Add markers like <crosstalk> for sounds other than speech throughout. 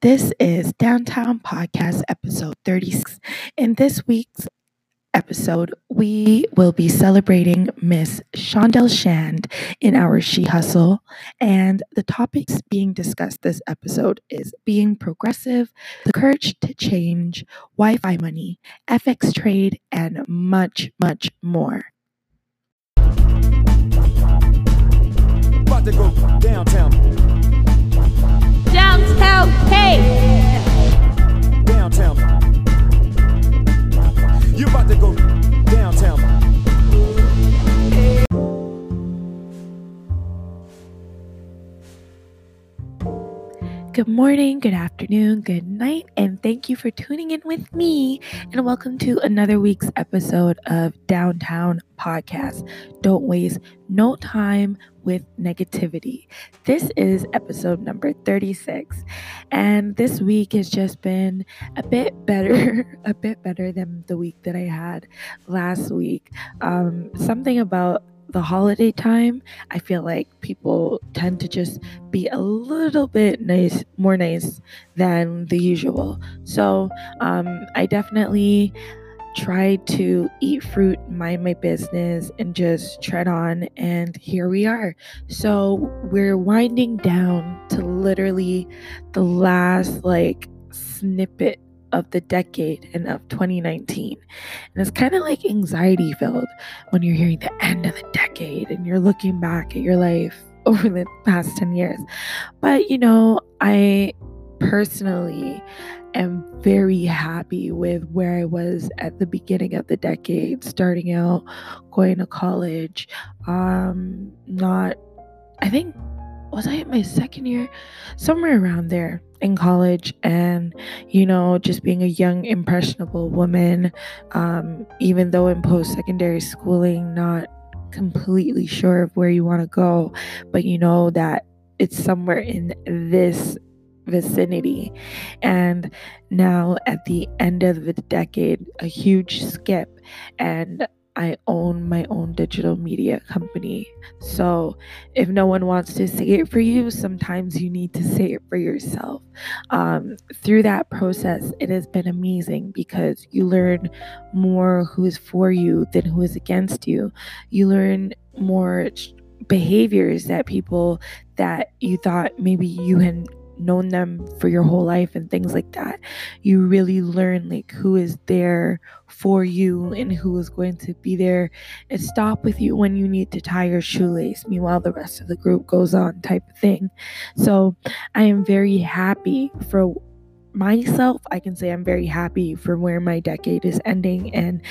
This is Downtown Podcast episode 36. In this week's episode, we will be celebrating Miss Shondell Shand in our She Hustle. And the topics being discussed this episode is being progressive, the courage to change, Wi Fi money, FX trade, and much, much more. About to go downtown, K. downtown. You about to go Good morning, good afternoon, good night, and thank you for tuning in with me. And welcome to another week's episode of Downtown Podcast. Don't waste no time with negativity. This is episode number 36, and this week has just been a bit better, <laughs> a bit better than the week that I had last week. Um, something about the holiday time, I feel like people tend to just be a little bit nice, more nice than the usual. So um, I definitely tried to eat fruit, mind my business, and just tread on. And here we are. So we're winding down to literally the last like snippet of the decade and of 2019. And it's kind of like anxiety filled when you're hearing the end of the decade and you're looking back at your life <laughs> over the past 10 years. But you know, I personally am very happy with where I was at the beginning of the decade, starting out, going to college, um, not, I think, was I in my second year? Somewhere around there in college, and you know, just being a young, impressionable woman, um, even though in post secondary schooling, not completely sure of where you want to go, but you know that it's somewhere in this vicinity. And now at the end of the decade, a huge skip, and I own my own digital media company. So if no one wants to say it for you, sometimes you need to say it for yourself. Um, through that process, it has been amazing because you learn more who is for you than who is against you. You learn more behaviors that people that you thought maybe you had known them for your whole life and things like that. You really learn like who is there for you and who is going to be there and stop with you when you need to tie your shoelace meanwhile the rest of the group goes on type of thing. So i am very happy for myself. I can say i'm very happy for where my decade is ending and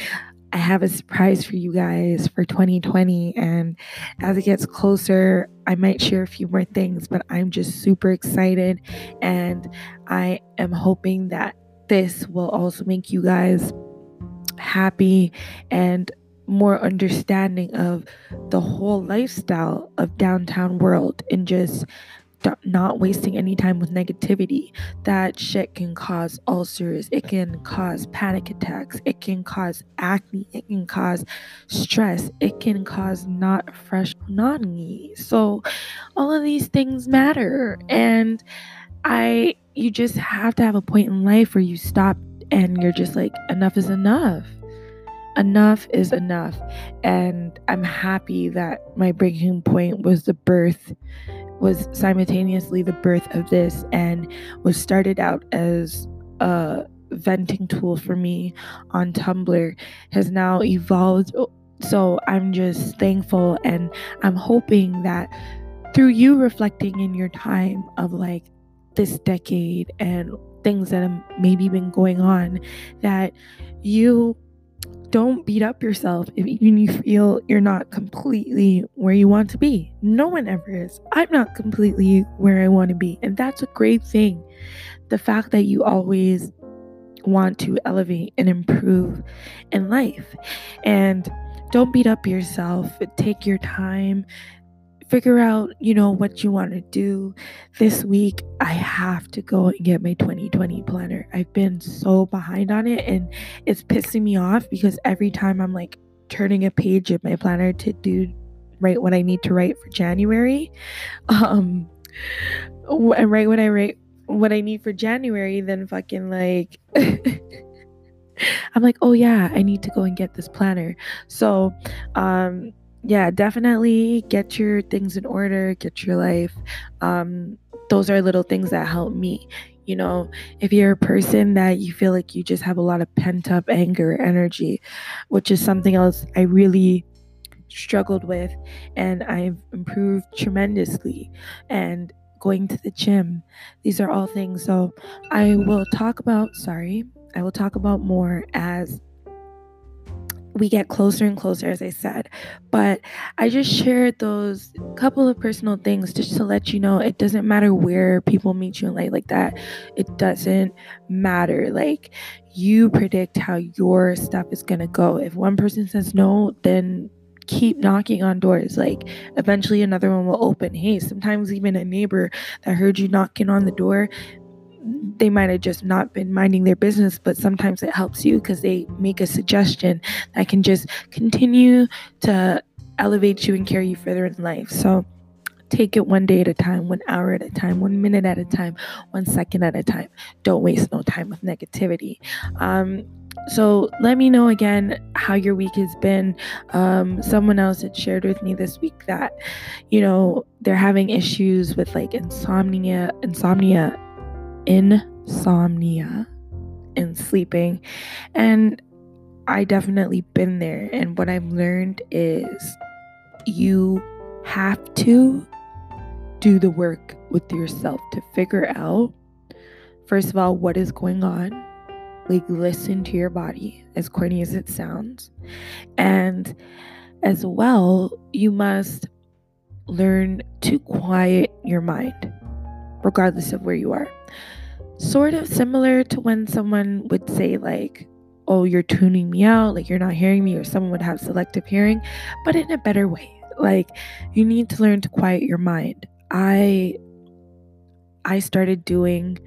I have a surprise for you guys for 2020. And as it gets closer, I might share a few more things, but I'm just super excited. And I am hoping that this will also make you guys happy and more understanding of the whole lifestyle of downtown world and just not wasting any time with negativity. That shit can cause ulcers, it can cause panic attacks, it can cause acne, it can cause stress, it can cause not fresh nani. So all of these things matter and I you just have to have a point in life where you stop and you're just like enough is enough. Enough is enough. And I'm happy that my breaking point was the birth was simultaneously the birth of this and was started out as a venting tool for me on Tumblr has now evolved. Oh, so I'm just thankful and I'm hoping that through you reflecting in your time of like this decade and things that have maybe been going on, that you don't beat up yourself if even you feel you're not completely where you want to be. No one ever is. I'm not completely where I want to be. And that's a great thing. The fact that you always want to elevate and improve in life. And don't beat up yourself. Take your time. Figure out, you know, what you want to do. This week, I have to go and get my 2020 planner. I've been so behind on it and it's pissing me off because every time I'm like turning a page in my planner to do write what I need to write for January, <laughs> um, and write what I write what I need for January, then fucking like <laughs> I'm like, oh yeah, I need to go and get this planner. So, um, yeah, definitely get your things in order, get your life. Um, those are little things that help me. You know, if you're a person that you feel like you just have a lot of pent up anger, energy, which is something else I really struggled with, and I've improved tremendously. And going to the gym, these are all things. So I will talk about, sorry, I will talk about more as we get closer and closer, as I said. But I just shared those couple of personal things just to let you know it doesn't matter where people meet you in life like that. It doesn't matter. Like you predict how your stuff is gonna go. If one person says no, then keep knocking on doors. Like eventually another one will open. Hey, sometimes even a neighbor that heard you knocking on the door they might have just not been minding their business, but sometimes it helps you because they make a suggestion that can just continue to elevate you and carry you further in life. So take it one day at a time, one hour at a time, one minute at a time, one second at a time. Don't waste no time with negativity. Um, so let me know again how your week has been. Um, someone else had shared with me this week that, you know, they're having issues with like insomnia, insomnia insomnia and sleeping. And I definitely been there. And what I've learned is you have to do the work with yourself to figure out, first of all, what is going on. Like, listen to your body, as corny as it sounds. And as well, you must learn to quiet your mind, regardless of where you are sort of similar to when someone would say like oh you're tuning me out like you're not hearing me or someone would have selective hearing but in a better way. Like you need to learn to quiet your mind. I i started doing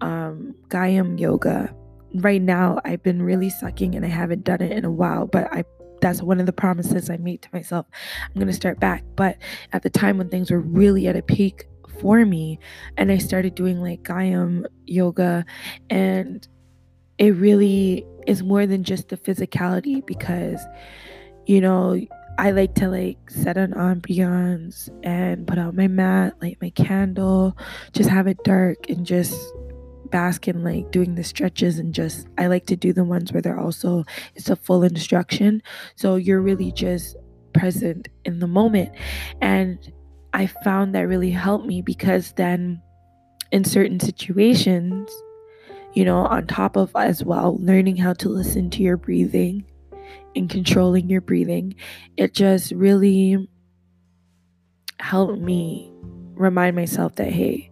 um Gaiam yoga. Right now i've been really sucking and i haven't done it in a while but i that's one of the promises i made to myself. I'm going to start back. But at the time when things were really at a peak for me and I started doing like Gaiam yoga and it really is more than just the physicality because you know I like to like set an ambiance and put out my mat, light my candle, just have it dark and just bask in like doing the stretches and just I like to do the ones where they're also it's a full instruction. So you're really just present in the moment. And I found that really helped me because then in certain situations, you know, on top of as well learning how to listen to your breathing and controlling your breathing, it just really helped me remind myself that, hey,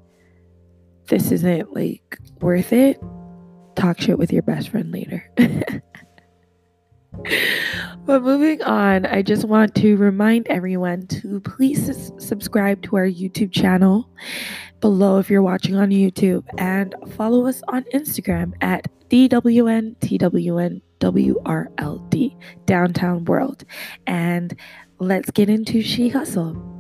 this isn't like worth it. Talk shit with your best friend later. <laughs> But moving on, I just want to remind everyone to please subscribe to our YouTube channel below if you're watching on YouTube and follow us on Instagram at DWNTWNWRLD, Downtown World. And let's get into She Hustle.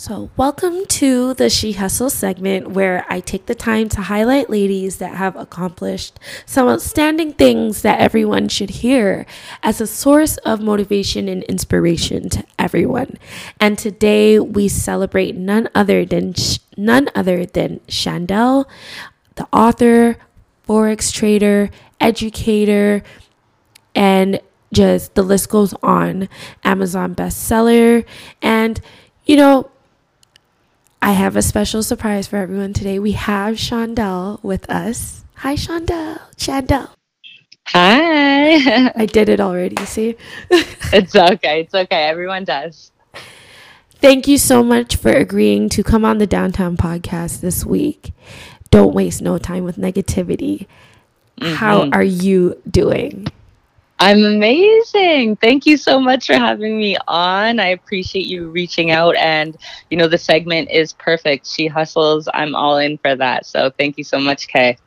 So, welcome to the She Hustle segment where I take the time to highlight ladies that have accomplished some outstanding things that everyone should hear as a source of motivation and inspiration to everyone. And today we celebrate none other than none other than Chandel, the author, forex trader, educator, and just the list goes on. Amazon bestseller and you know, I have a special surprise for everyone today. We have Shondell with us. Hi, Shondell. Chandel. Hi. <laughs> I did it already, see? <laughs> it's okay. It's okay. Everyone does. Thank you so much for agreeing to come on the Downtown podcast this week. Don't waste no time with negativity. Mm-hmm. How are you doing? I'm amazing. Thank you so much for having me on. I appreciate you reaching out and you know the segment is perfect. She hustles. I'm all in for that. So thank you so much, Kay.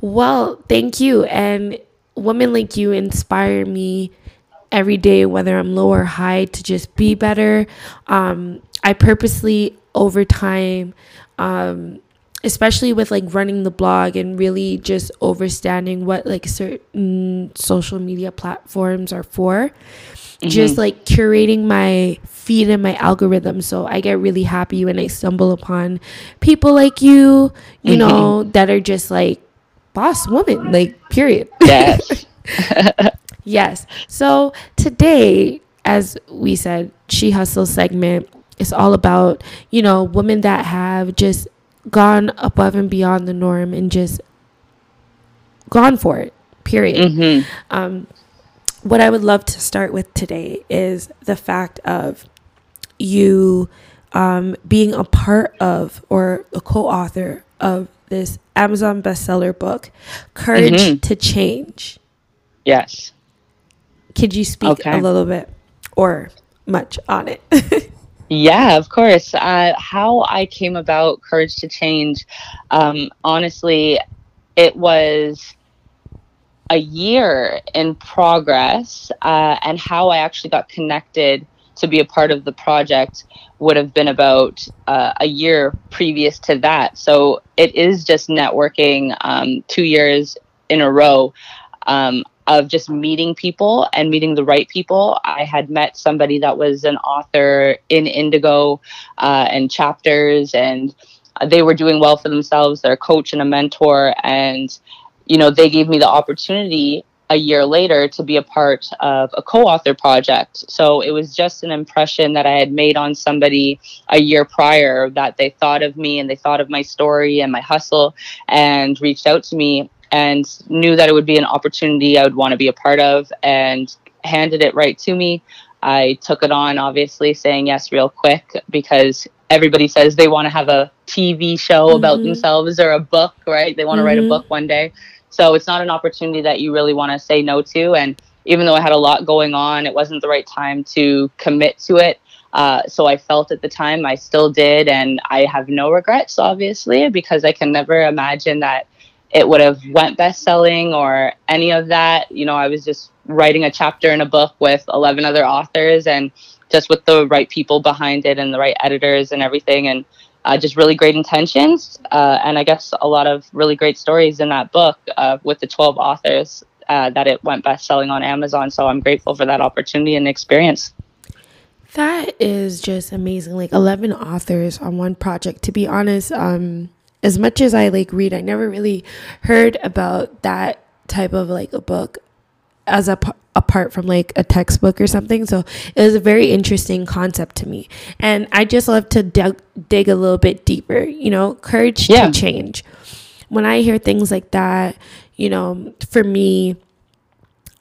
Well, thank you. And women like you inspire me every day, whether I'm low or high, to just be better. Um, I purposely, over time, um, especially with like running the blog and really just understanding what like certain social media platforms are for mm-hmm. just like curating my feed and my algorithm so i get really happy when i stumble upon people like you you mm-hmm. know that are just like boss woman like period yes <laughs> yes so today as we said she hustle segment is all about you know women that have just gone above and beyond the norm and just gone for it period mm-hmm. um, what i would love to start with today is the fact of you um, being a part of or a co-author of this amazon bestseller book courage mm-hmm. to change yes could you speak okay. a little bit or much on it <laughs> Yeah, of course. Uh, how I came about Courage to Change, um, honestly, it was a year in progress, uh, and how I actually got connected to be a part of the project would have been about uh, a year previous to that. So it is just networking um, two years in a row. Um, of just meeting people and meeting the right people. I had met somebody that was an author in Indigo uh, and chapters, and they were doing well for themselves. They're a coach and a mentor, and you know they gave me the opportunity a year later to be a part of a co-author project. So it was just an impression that I had made on somebody a year prior that they thought of me and they thought of my story and my hustle and reached out to me and knew that it would be an opportunity I would want to be a part of and handed it right to me. I took it on, obviously, saying yes real quick because everybody says they want to have a TV show mm-hmm. about themselves or a book, right? They want to mm-hmm. write a mm-hmm. book one day. So it's not an opportunity that you really want to say no to. And even though I had a lot going on, it wasn't the right time to commit to it. Uh, so I felt at the time I still did, and I have no regrets, obviously, because I can never imagine that it would have went best selling or any of that. You know i was just writing a chapter in a book with 11 other authors and just with the right people behind it and the right editors and everything and uh, just really great intentions uh, and i guess a lot of really great stories in that book uh, with the 12 authors uh, that it went best selling on amazon so i'm grateful for that opportunity and experience. That is just amazing. Like 11 authors on one project to be honest um as much as I like read, I never really heard about that type of like a book as a apart from like a textbook or something. So it was a very interesting concept to me, and I just love to dig dig a little bit deeper. You know, courage yeah. to change. When I hear things like that, you know, for me.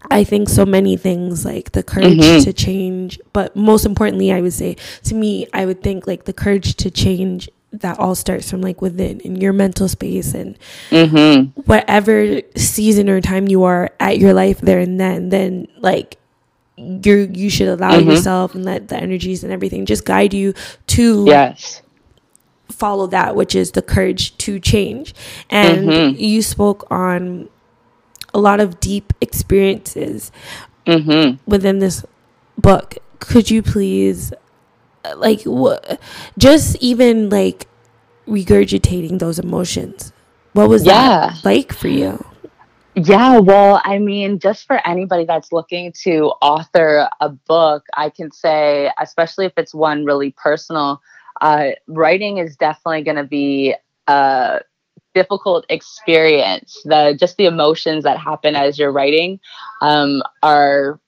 I think so many things like the courage mm-hmm. to change, but most importantly, I would say to me, I would think like the courage to change that all starts from like within in your mental space and mm-hmm. whatever season or time you are at your life there and then then like you you should allow mm-hmm. yourself and let the energies and everything just guide you to yes follow that which is the courage to change and mm-hmm. you spoke on a lot of deep experiences mm-hmm. within this book could you please like what just even like regurgitating those emotions. What was yeah. that like for you? Yeah well i mean just for anybody that's looking to author a book i can say especially if it's one really personal uh, writing is definitely going to be a difficult experience. The just the emotions that happen as you're writing um, are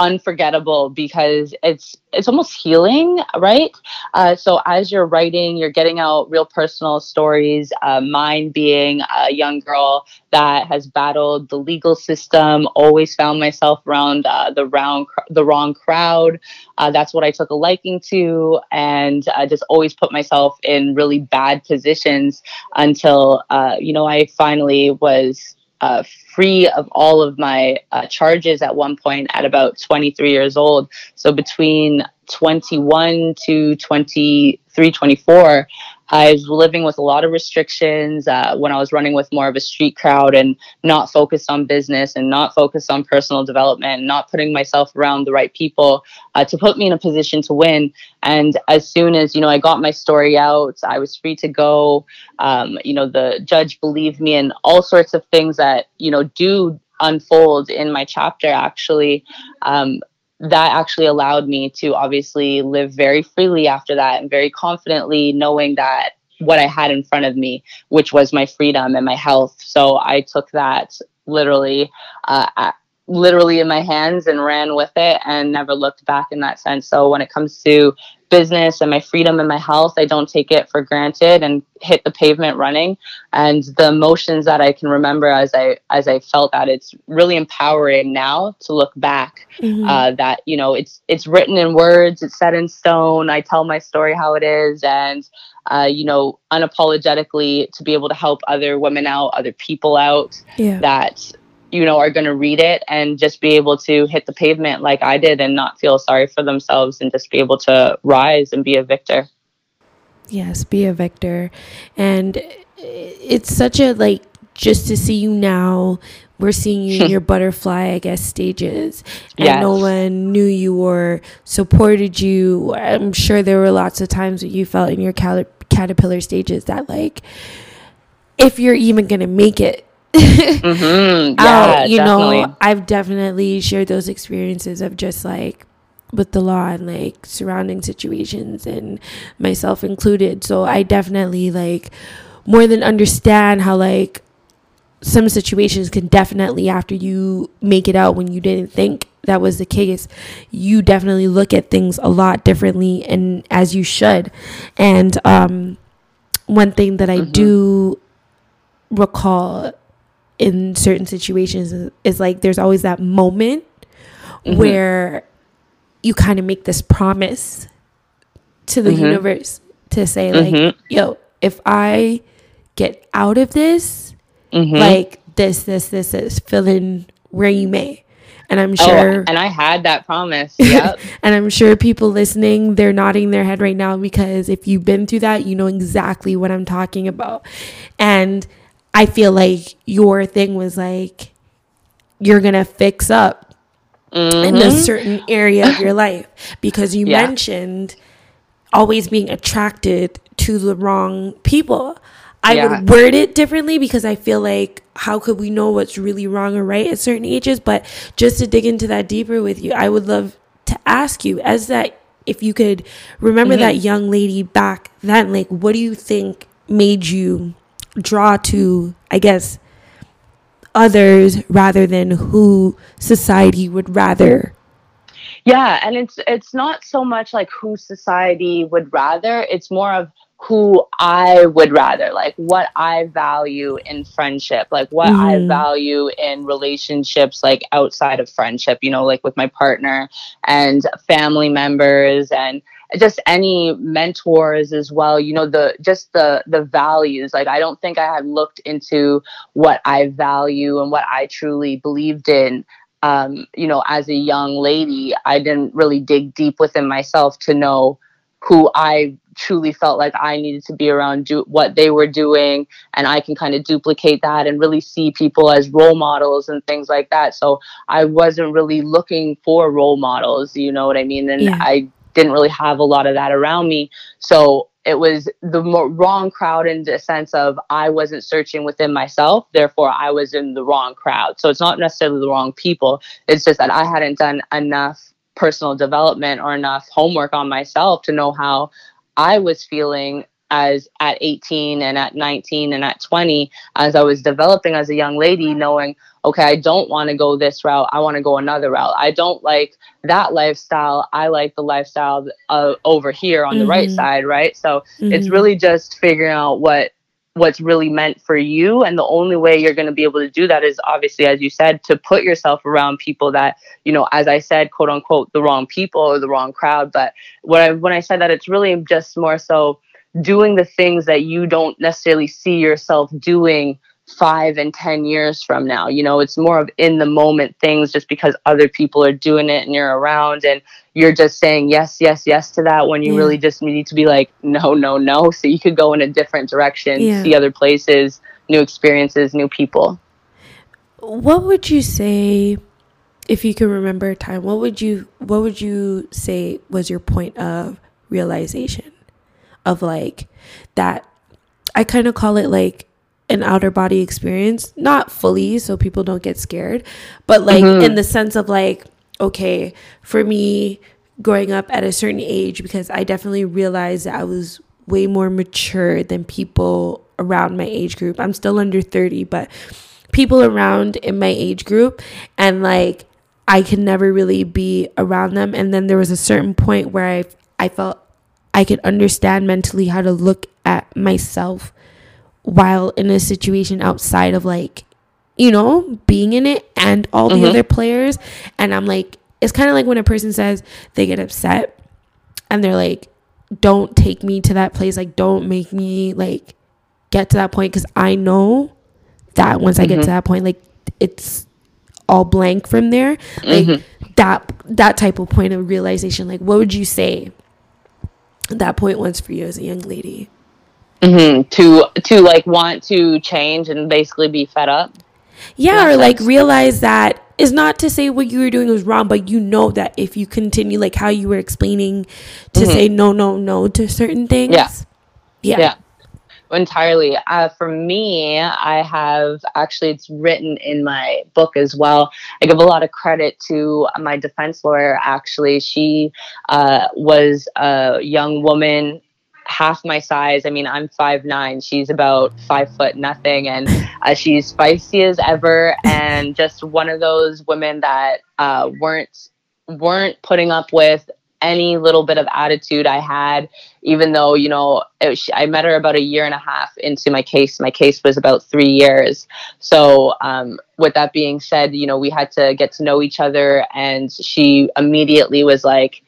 unforgettable because it's it's almost healing right? Uh, so as you're writing you're getting out real personal stories uh, mine being a young girl that has battled the legal system always found myself around uh, the wrong the wrong crowd. Uh, that's what i took a liking to and just always put myself in really bad positions until uh, you know i finally was uh, free of all of my uh, charges at one point at about 23 years old. So between 21 to 23, 24, I was living with a lot of restrictions uh, when I was running with more of a street crowd and not focused on business and not focused on personal development, and not putting myself around the right people uh, to put me in a position to win. And as soon as you know, I got my story out, I was free to go. Um, you know, the judge believed me, and all sorts of things that you know do unfold in my chapter actually um, that actually allowed me to obviously live very freely after that and very confidently knowing that what I had in front of me, which was my freedom and my health. So I took that literally, uh, literally in my hands and ran with it and never looked back in that sense. So when it comes to business and my freedom and my health i don't take it for granted and hit the pavement running and the emotions that i can remember as i as i felt that it's really empowering now to look back mm-hmm. uh, that you know it's it's written in words it's set in stone i tell my story how it is and uh, you know unapologetically to be able to help other women out other people out yeah. that you know are going to read it and just be able to hit the pavement like I did and not feel sorry for themselves and just be able to rise and be a victor. Yes, be a victor. And it's such a like just to see you now we're seeing you in <laughs> your butterfly, I guess, stages. And yes. no one knew you or supported you. I'm sure there were lots of times that you felt in your caterpillar stages that, like, if you're even going to make it mm-hmm. <laughs> yeah, you definitely. know, I've definitely shared those experiences of just like with the law and like surrounding situations and myself included. So I definitely like more than understand how like some situations can definitely after you make it out when you didn't think that was the case you definitely look at things a lot differently and as you should and um one thing that i mm-hmm. do recall in certain situations is, is like there's always that moment mm-hmm. where you kind of make this promise to the mm-hmm. universe to say like mm-hmm. yo if i get out of this mm-hmm. like this this this is fill in where you may and i'm oh, sure oh, and i had that promise <laughs> yep. and i'm sure people listening they're nodding their head right now because if you've been through that you know exactly what i'm talking about and I feel like your thing was like you're gonna fix up mm-hmm. in a mm-hmm. certain area of your life because you yeah. mentioned always being attracted to the wrong people. I yeah. would word it differently because I feel like how could we know what's really wrong or right at certain ages? But just to dig into that deeper with you, I would love to ask you as that if you could remember mm-hmm. that young lady back then, like what do you think made you draw to, I guess, others rather than who society would rather yeah and it's it's not so much like who society would rather it's more of who I would rather, like what I value in friendship, like what mm-hmm. I value in relationships, like outside of friendship, you know, like with my partner and family members and just any mentors as well you know the just the the values. Like i don't think i had looked into what i value and what i truly believed in um, you know as a young lady. I didn't really dig deep within myself to know who i truly felt like i needed to be around do what they were doing and i can kind of duplicate that and really see people as role models and things like that. So i wasn't really looking for role models you know what i mean? And yeah. i didn't really have a lot of that around me. So it was the wrong crowd in the sense of I wasn't searching within myself, therefore I was in the wrong crowd. So it's not necessarily the wrong people. It's just that I hadn't done enough personal development or enough homework on myself to know how I was feeling as at 18 and at 19 and at 20 as I was developing as a young lady knowing okay, I don't want to go this route. I want to go another route. I don't like that lifestyle. I like the lifestyle uh, over here on mm-hmm. the right mm-hmm. side, right? So mm-hmm. it's really just figuring out what what's really meant for you and the only way you're going to be able to do that is obviously as you said to put yourself around people that you know as i said quote unquote the wrong people or the wrong crowd but when i when i said that it's really just more so doing the things that you don't necessarily see yourself doing five and ten years from now you know it's more of in the moment things just because other people are doing it and you're around and you're just saying yes yes yes to that when you Yeah. really just need to be like no no no so you could go in a different direction Yeah. see other places new experiences new people What would you say if you can remember a time? What would you what would you say was your point of realization of like that I kind of call it like an outer body experience, not fully so people don't get scared, but like mm-hmm. in the sense of like okay, for me growing up at a certain age because I definitely realized that I was way more mature than people around my age group. I'm still under 30, but people around in my age group and like I could never really be around them and then there was a certain point where I I felt I could understand mentally how to look at myself while in a situation outside of like you know being in it and all the mm-hmm. other players and I'm like it's kind of like when a person says they get upset and they're like don't take me to that place like don't make me like get to that point cuz I know that once I get to mm-hmm. that point, like it's all blank from there. Like mm-hmm. that that type of point of realization. Like, what would you say that point was for you as a young lady? Hmm to to like want to change and basically be fed up? Yeah, or like realize that is not to say what you were doing was wrong, but you know that if you continue, like how you were explaining, to say no, no, no to certain things. Yeah. Yeah. yeah. Entirely. Uh, for me i have actually it's written in my book as well. I give a lot of credit to my defense lawyer actually. She uh, was a young woman half my size. I mean i'm five nine. She's about five foot nothing and uh, she's feisty as ever and just one of those women that uh, weren't weren't putting up with any little bit of attitude i had even though you know was, i met her about a year and a half into my case. My case was about three years. So um, with that being said you know we had to get to know each other and she immediately was like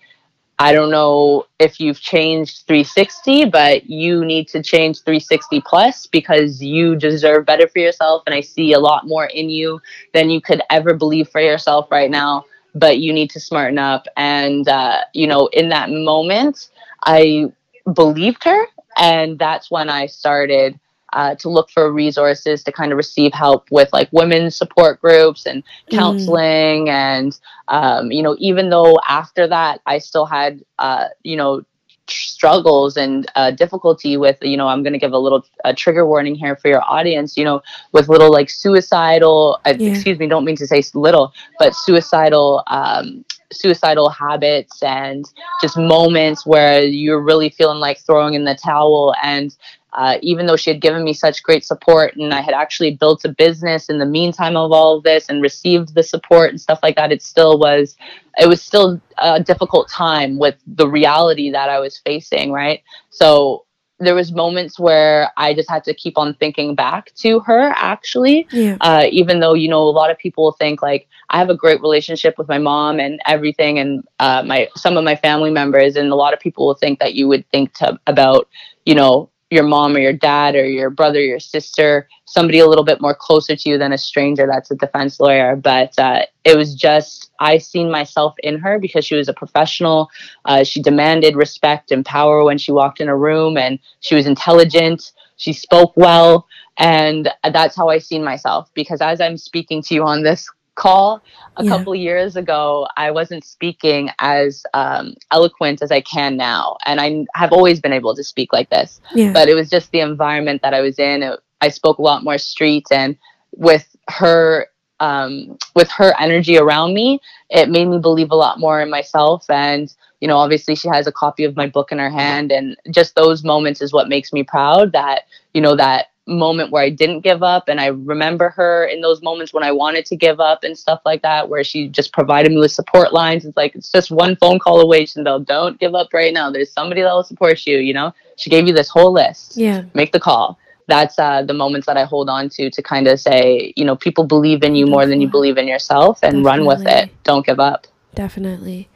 i don't know if you've changed 360 but you need to change 360 plus because you deserve better for yourself and i see a lot more in you than you could ever believe for yourself right now but you need to smarten up. And uh, you know in that moment i believed her and that's when i started uh, to look for resources to kind of receive help with like women's support groups and counseling and um, you know even though after that i still had uh, you know struggles and uh, difficulty with you know i'm going to give a little uh, trigger warning here for your audience you know with little like suicidal uh, Yeah. excuse me don't mean to say little but suicidal um, suicidal habits and just moments where you're really feeling like throwing in the towel and uh, even though she had given me such great support and I had actually built a business in the meantime of all of this and received the support and stuff like that, it still was, it was still a difficult time with the reality that I was facing, right? So there was moments where I just had to keep on thinking back to her actually Yeah. uh, even though you know a lot of people think like I have a great relationship with my mom and everything, and uh, my some of my family members, and a lot of people will think that you would think to, about you know your mom or your dad or your brother, your sister, somebody a little bit more closer to you than a stranger that's a defense lawyer. But uh, it was just I seen myself in her because she was a professional. Uh, she demanded respect and power when she walked in a room, and she was intelligent. She spoke well and that's how I seen myself. Because as I'm speaking to you on this call, a Yeah. couple years ago, I wasn't speaking as um, eloquent as I can now, and I have always been able to speak like this. Yeah. But it was just the environment that I was in. It, I spoke a lot more street, and with her. Um, with her energy around me, it made me believe a lot more in myself. And, you know, obviously she has a copy of my book in her hand. And just those moments is what makes me proud that, you know, that moment where I didn't give up. And I remember her in those moments when I wanted to give up and stuff like that, where she just provided me with support lines. It's like, it's just one phone call away. Chanel, don't give up right now. There's somebody that will support you. You know, she gave you this whole list. yeah. Make the call. That's uh, the moments that I hold on to to kind of say, you know, people believe in you more than you believe in yourself and run with it. Don't give up. Definitely.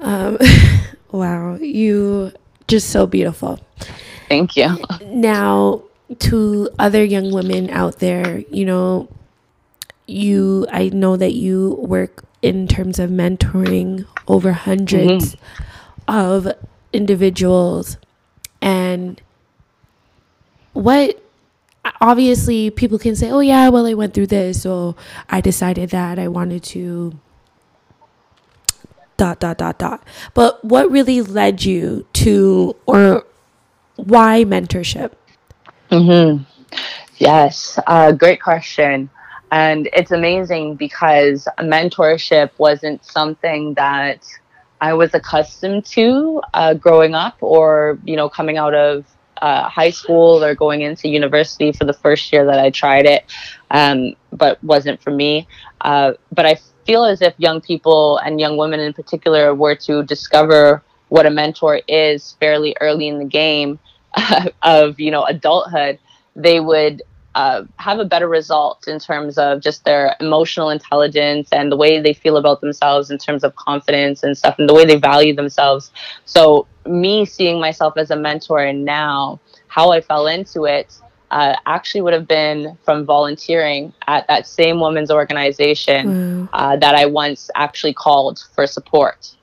Um, <laughs> wow, you just so beautiful. Thank you. Now, to other young women out there, you know, you I know that you work in terms of mentoring over 100s of individuals and what obviously people can say, "Oh yeah, well I went through this, so I decided that I wanted to dot dot dot dot." But what really led you to or why mentorship? Mm-hmm. Yes, uh, great question. And it's amazing because mentorship wasn't something that I was accustomed to uh, growing up or, you know, coming out of uh, high school or going into university for the first year that I tried it, um, but wasn't for me. Uh, but I feel as if young people and young women in particular were to discover what a mentor is fairly early in the game <laughs> of, you know, adulthood, they would uh, have a better result in terms of just their emotional intelligence and the way they feel about themselves in terms of confidence and stuff and the way they value themselves. So, me seeing myself as a mentor and now how I fell into it uh, actually would have been from volunteering at that same women's organization uh, that I once actually called for support.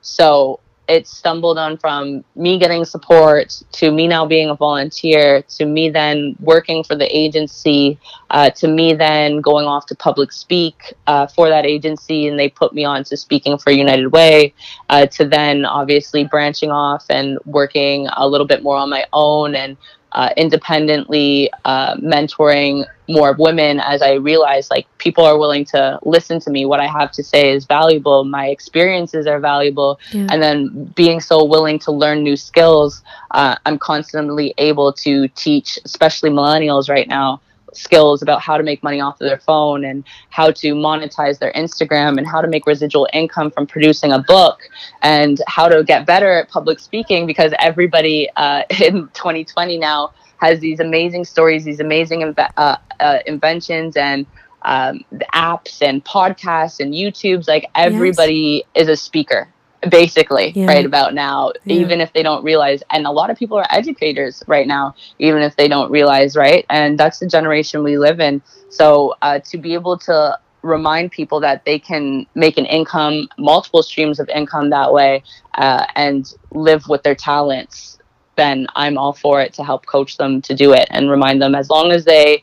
So, it stumbled on from me getting support to me now being a volunteer to me then working for the agency uh, to me then going off to public speak uh, for that agency and they put me on to speaking for united way uh, to then obviously branching off and working a little bit more on my own and uh, independently uh, mentoring more women as I realized like people are willing to listen to me. What I have to say is valuable. My experiences are valuable. Yeah. And then being so willing to learn new skills, uh, I'm constantly able to teach, especially millennials right now, skills about how to make money off of their phone and how to monetize their Instagram and how to make residual income from producing a book and how to get better at public speaking because everybody uh, <laughs> in 2020 now has these amazing stories, these amazing inve- uh, uh, inventions and um, the apps and podcasts and YouTubes. Like everybody is a speaker basically Yeah. right about now Yeah. even if they don't realize and a lot of people are educators right now even if they don't realize right and that's the generation we live in so uh, to be able to remind people that they can make an income multiple streams of income that way uh, and live with their talents then i'm all for it to help coach them to do it and remind them as long as they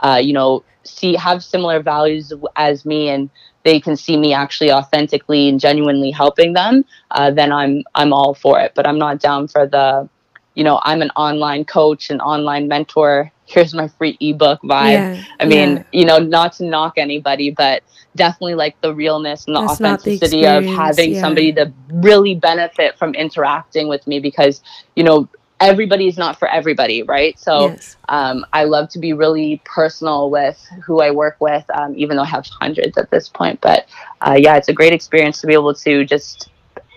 uh, you know see have similar values as me and they can see me actually authentically and genuinely helping them uh, then i'm i'm all for it but i'm not down for the you know i'm an online coach an online mentor <laughs> here's my free ebook vibe Yeah, i mean yeah. you know not to knock anybody but definitely like the realness and the That's not the authenticity of having yeah. somebody to really benefit from interacting with me because you know everybody's not for everybody right so yes. um, I love to be really personal with who I work with, um, even though I have hundreds at this point. But uh, yeah, it's a great experience to be able to just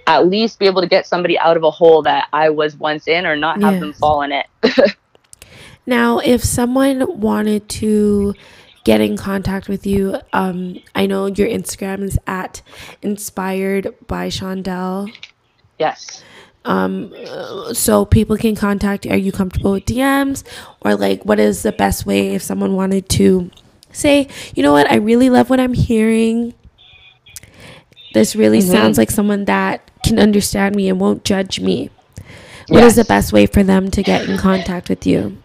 at least be able to get somebody out of a hole that I was once in or not have them fall in it. <laughs> Now, if someone wanted to get in contact with you, um, I know your Instagram is at inspired by Shondell. yes. Um, so people can contact you. Are you comfortable with DMs? Or like, what is the best way if someone wanted to say, you know what, I really love what I'm hearing. This really Mhm. sounds like someone that can understand me and won't judge me. What is the best way for them to get in contact with you?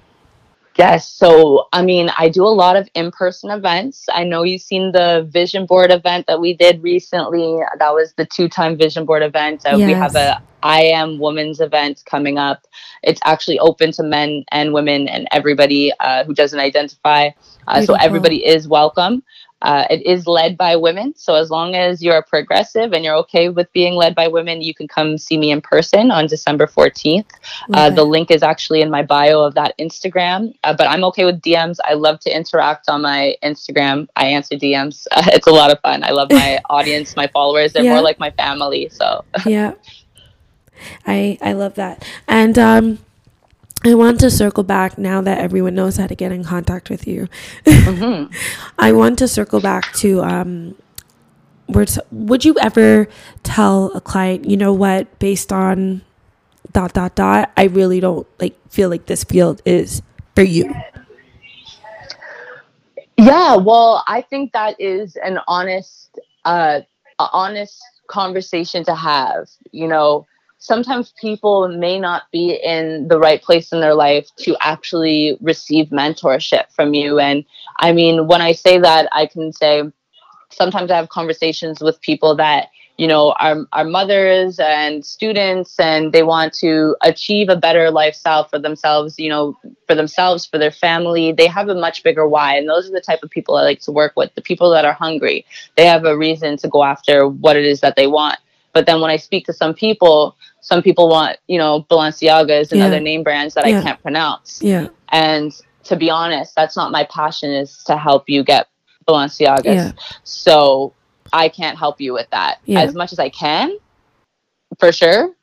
Yes. So, I mean, I do a lot of in person events. I know you've seen the vision board event that we did recently. That was the two time vision board event. Uh, We have Yes. a I am women's event coming up. It's actually open to men and women and everybody uh, who doesn't identify. Uh, so, everybody is welcome. Uh, it is led by women. So, as long as you're progressive and you're okay with being led by women, you can come see me in person on December 14th. Uh, the link is actually in my bio of that Instagram, uh, but I'm okay with DMs. I love to interact on my Instagram. I answer DMs. Uh, <laughs> it's a lot of fun. I love my <laughs> audience, my followers. They're Yeah. more like my family. So, <laughs> yeah i i love that and um i want to circle back now that everyone knows how to get in contact with you mhm. <laughs> i want to circle back to um where t- would you ever tell a client you know what based on dot dot dot i really don't like feel like this field is for you? Yeah, well, I think that is an honest, uh, honest conversation to have. You know, sometimes people may not be in the right place in their life to actually receive mentorship from you. And I mean, when I say that, I can say sometimes I have conversations with people that you know our, our mothers and students and they want to achieve a better lifestyle for themselves you know for themselves for their family. They have a much bigger why and those are the type of people i like to work with the people that are hungry. They have a reason to go after what it is that they want but then when i speak to some people some people want you know balenciagas and Yeah. other name brands that Yeah. i can't pronounce Yeah. and to be honest, that's not my passion is to help you get Balenciagas. Yeah. So I can't help you with that. As much as I can, for sure.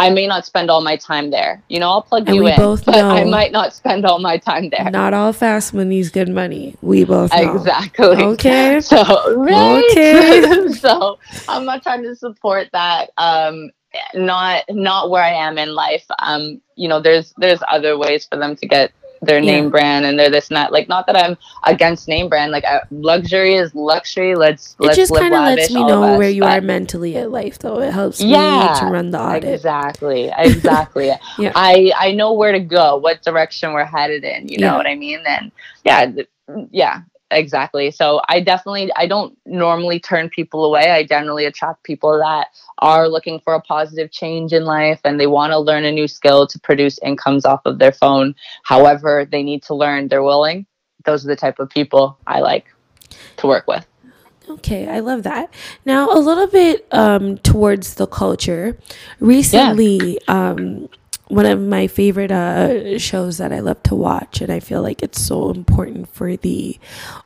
I may not spend all my time there. You know, I'll plug And you we in, both but I might not spend all my time there. Not all fast money's good money. We both know. Exactly. Okay. <laughs> So right. Okay. <laughs> so I'm not trying to support that. Um, not not where I am in life. Um, you know, there's there's other ways for them to get their Yeah. name brand and they're this and that. Like not that I'm against name brand. Like luxury is luxury. Let's It let's just kind of lets me know us, where you are mentally at life, though. It helps Yeah, me to run the audit. Exactly. <laughs> Exactly. Yeah. I I know where to go, what direction we're headed in. You know Yeah. what I mean? And yeah, th- yeah, exactly. So I definitely I don't normally turn people away. I generally attract people that are looking for a positive change in life and they want to learn a new skill to produce incomes off of their phone. However, they need to learn. They're willing. Those are the type of people I like to work with. Okay, I love that. Now, a little bit um, towards the culture. Recently, um, one of my favorite uh, shows that I love to watch, and I feel like it's so important for the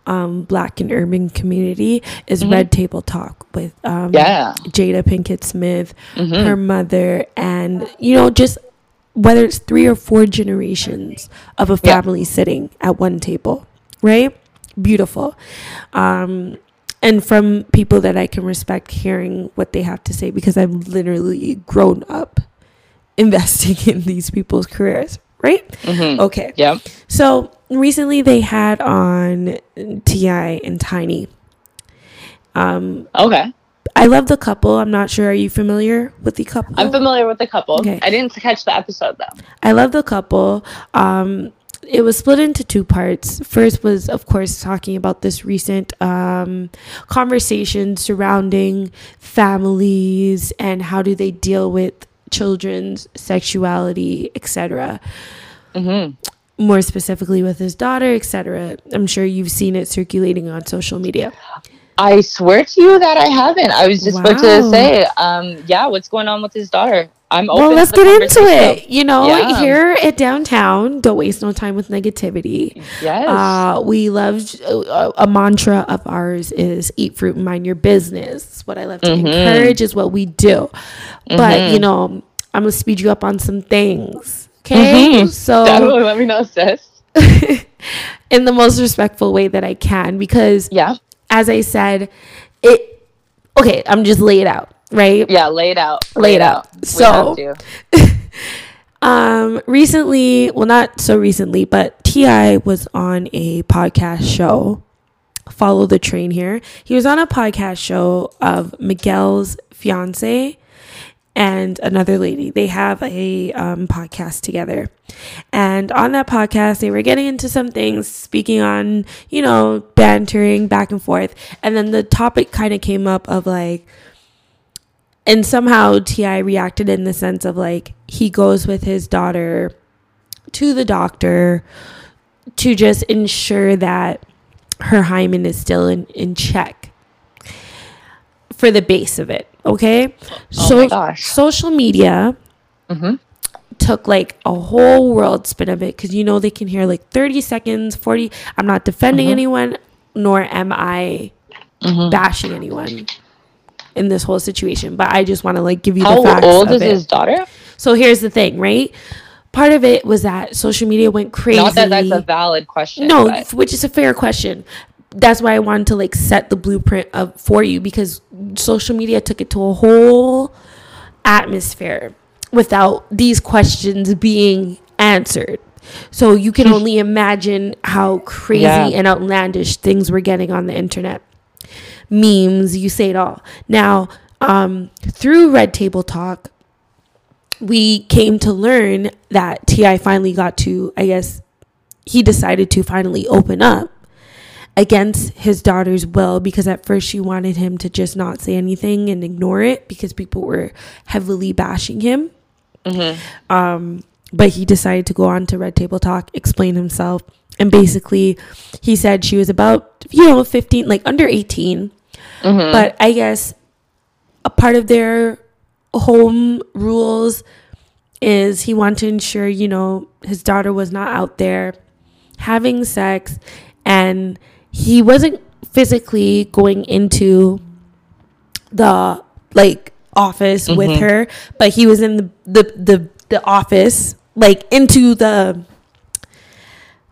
um, Black and urban community, is Red Table Talk with um, Yeah. Jada Pinkett Smith, Mhm. her mother, and you know, just whether it's three or four generations of a Yeah. family sitting at one table, right? Beautiful. Um, and from people that I can respect hearing what they have to say because I've literally grown up investing <laughs> in these people's careers, right? Mhm. Okay. Yeah. So recently they had on T.I. and Tiny. Um, Okay. I love the couple. I'm not sure. Are you familiar with the couple? I'm familiar with the couple. Okay. I didn't catch the episode though. I love the couple. Um, it was split into two parts. First was, of course, talking about this recent um, conversation surrounding families and how do they deal with children's sexuality, etc. hmm More specifically with his daughter, etc. I'm sure you've seen it circulating on social media. I swear to you that I haven't. I was just about to say, um, yeah, what's going on with his daughter? I'm open. well, let's get into it. You know, Yeah. here at downtown, don't waste no time with negativity. Yes. Uh, we love uh, a mantra of ours is eat fruit and mind your business. It's what I love to Mhm. encourage is what we do. But Mhm. you know, I'm gonna speed you up on some things. Okay, Mhm. so <laughs> Definitely let me know, sis. <laughs> in the most respectful way that I can, because Yeah. as I said, it. Okay, I'm just lay it out, right? Yeah. Lay it out. Lay it out. We So- <laughs> Um, recently, well, not so recently, but T.I. was on a podcast show. Follow the train here. He was on a podcast show of Miguel's fiance and another lady. They have a um, podcast together, and on that podcast, they were getting into some things, speaking on you know bantering back and forth, and then the topic kind of came up of like and somehow T.I. reacted in the sense of like he goes with his daughter to the doctor to just ensure that her hymen is still in, in check for the base of it. Okay. Oh gosh. social media Mhm. took like a whole world spin of it because you know they can hear like 30 seconds, 40. I'm not defending Mhm. anyone, nor am I Mhm. bashing anyone in this whole situation, but I just want to like give you How the facts old of is it. his daughter? So here's the thing, right? Part of it was that social media went crazy. Not that that's a valid question. no, but- which is a fair question. That's why I wanted to like set the blueprint of for you because social media took it to a whole atmosphere without these questions being answered. So you can <laughs> only imagine how crazy Yeah. and outlandish things were getting on the internet. Memes, you say it all. Now, um, through Red Table Talk, we came to learn that T.I. finally got to, I guess, he decided to finally open up against his daughter's will because at first she wanted him to just not say anything and ignore it because people were heavily bashing him. Um, but he decided to go on to Red Table Talk, explain himself, and basically he said she was about, you know, 15, like under 18. Mm-hmm. But I guess a part of their home rules is he wanted to ensure, you know, his daughter was not out there having sex and he wasn't physically going into the like office with mm-hmm. her, but he was in the the the, the office like into the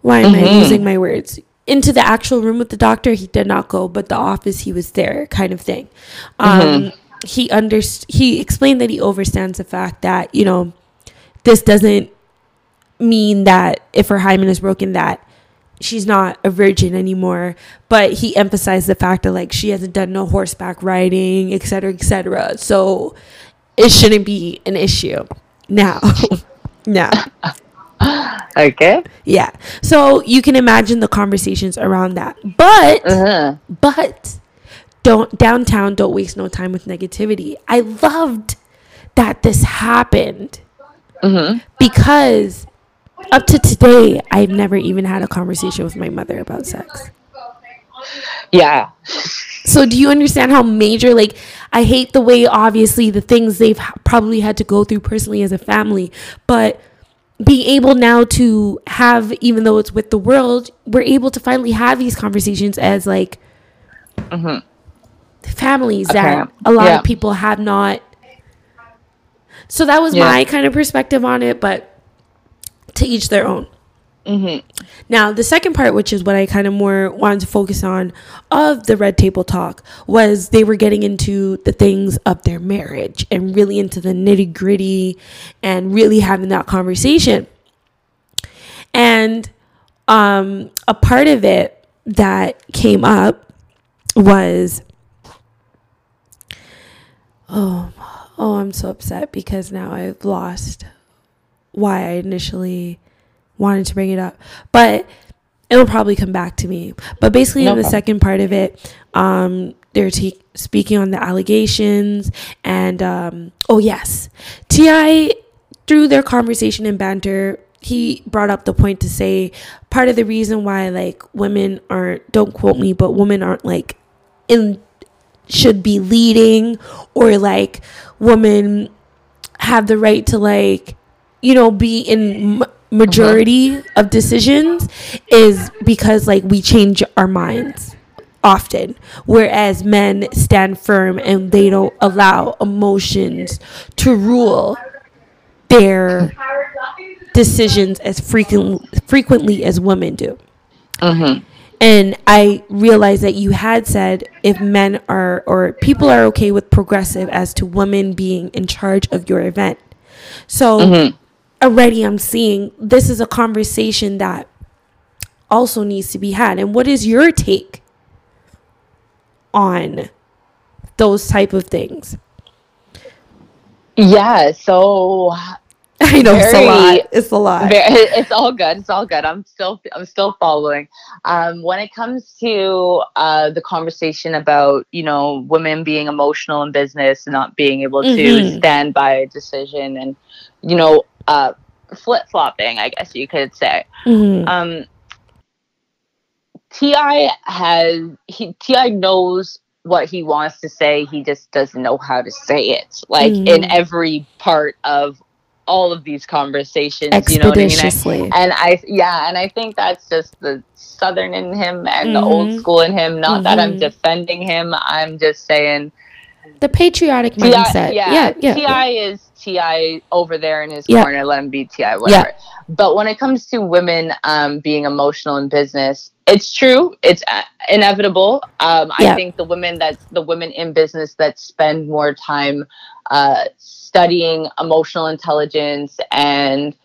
why am I mm-hmm. losing my words? Into the actual room with the doctor, he did not go, but the office he was there, kind of thing. Um, He under he explained that he understands the fact that you know this doesn't mean that if her hymen is broken that she's not a virgin anymore but he emphasized the fact that like she hasn't done no horseback riding etc cetera, etc cetera. so it shouldn't be an issue now <laughs> now <laughs> <gasps> Okay. yeah. So you can imagine the conversations around that. But Uh-huh. but don't downtown don't waste no time with negativity. I loved that this happened. Because up to today i've never even had a conversation with my mother about sex. Yeah. so do you understand how major like i hate the way obviously the things they've probably had to go through personally as a family. But being able now to have even though it's with the world we're able to finally have these conversations as like mm-hmm. families that a lot Yeah. of people have not so that was Yeah. my kind of perspective on it but to each their own now, the second part, which is what I kind of more wanted to focus on of the red table talk, was they were getting into the things of their marriage and really into the nitty gritty and really having that conversation. And um, a part of it that came up was, oh, oh, I'm so upset because now I've lost why I initially wanted to bring it up, but it'll probably come back to me. But basically, No in the problem. second part of it, um, they're speaking on the allegations, and um, oh yes, T.I. through their conversation and banter. He brought up the point to say part of the reason why like women aren't don't quote me but women aren't like in should be leading or like women have the right to like you know be in m- majority uh-huh. of decisions is because like we change our minds often. Whereas men stand firm and they don't allow emotions to rule their decisions as frequent, frequently as women do. Mm-hmm. And I realized that you had said if men are or people are okay with progressive as to women being in charge of your event. So mm-hmm. Already I'm seeing this is a conversation that also needs to be had. And what is your take on those type of things? Yeah. So <laughs> I know it's a lot. It's a lot. <laughs> Very, it's all good. It's all good. I'm still I'm still following. Um, when it comes to uh, the conversation about you know women being emotional in business, and not being able to Mhm. stand by a decision, and you know uh, flip flopping, I guess you could say. Mhm. Um, T.I. has he T.I. knows what he wants to say. He just doesn't know how to say it. Like in Mhm. every part of all of these conversations, you know what I mean? I- and I yeah, and I think that's just the southern in him and the old Mhm. school in him. Not that I'm Mhm. defending him. I'm just saying the patriotic T.I., mindset. yeah, yeah, yeah. T.I. yeah. is T.I. over there in his Yeah. corner. Let him be T.I., whatever. But when it comes to women um, being emotional in business, it's true. It's uh, inevitable. Um, Yeah. I think the women that the women in business that spend more time uh, studying emotional intelligence and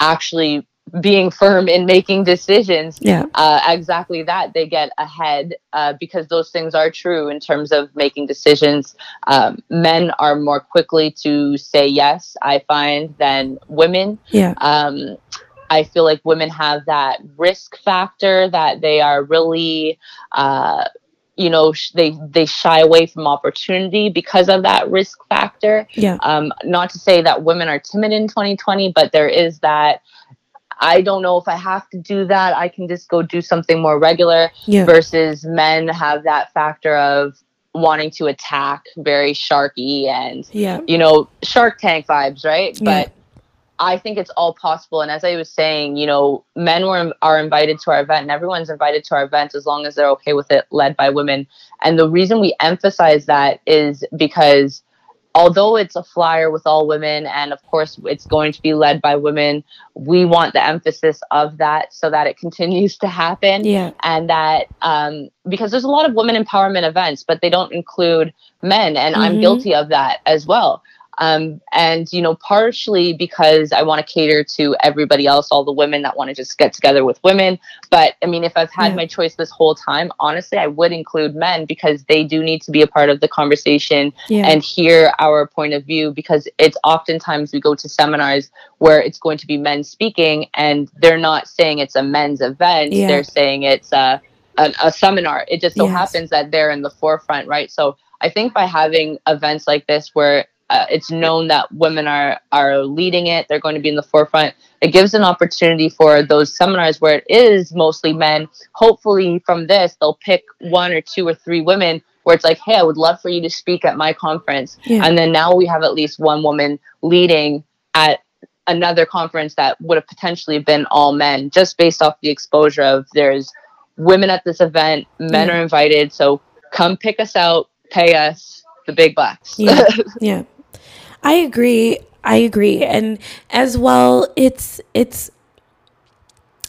actually being firm in making decisions Yeah. uh, exactly that they get ahead uh, because those things are true in terms of making decisions um, men are more quickly to say yes i find than women Yeah. um, i feel like women have that risk factor that they are really uh, you know sh- they they shy away from opportunity because of that risk factor Yeah. um, not to say that women are timid in 2020 but there is that i don't know if i have to do that i can just go do something more regular Yeah. versus men have that factor of wanting to attack very sharky and Yeah. you know shark tank vibes right Yeah. but i think it's all possible and as i was saying you know men were are invited to our event and everyone's invited to our event as long as they're okay with it led by women and the reason we emphasize that is because although it's a flyer with all women and of course it's going to be led by women we want the emphasis of that so that it continues to happen Yeah. and that um, because there's a lot of women empowerment events, but they don't include men, and I'm Mhm. guilty of that as well. Um, and you know, partially because I want to cater to everybody else, all the women that want to just get together with women. But I mean, if I've had Yeah. my choice this whole time, honestly, I would include men because they do need to be a part of the conversation Yeah. and hear our point of view because it's oftentimes we go to seminars where it's going to be men speaking and they're not saying it's a men's event Yeah. they're saying it's a, a a seminar it just so Yes. happens that they're in the forefront right so i think by having events like this where uh, it's known that women are are leading it they're going to be in the forefront it gives an opportunity for those seminars where it is mostly men hopefully from this they'll pick one or two or three women where it's like hey i would love for you to speak at my conference Yeah. and then now we have at least one woman leading at another conference that would have potentially been all men just based off the exposure of there's women at this event men Yeah. are invited so come pick us out pay us the big bucks Yeah. <laughs> yeah. I agree. I agree. And as well, it's it's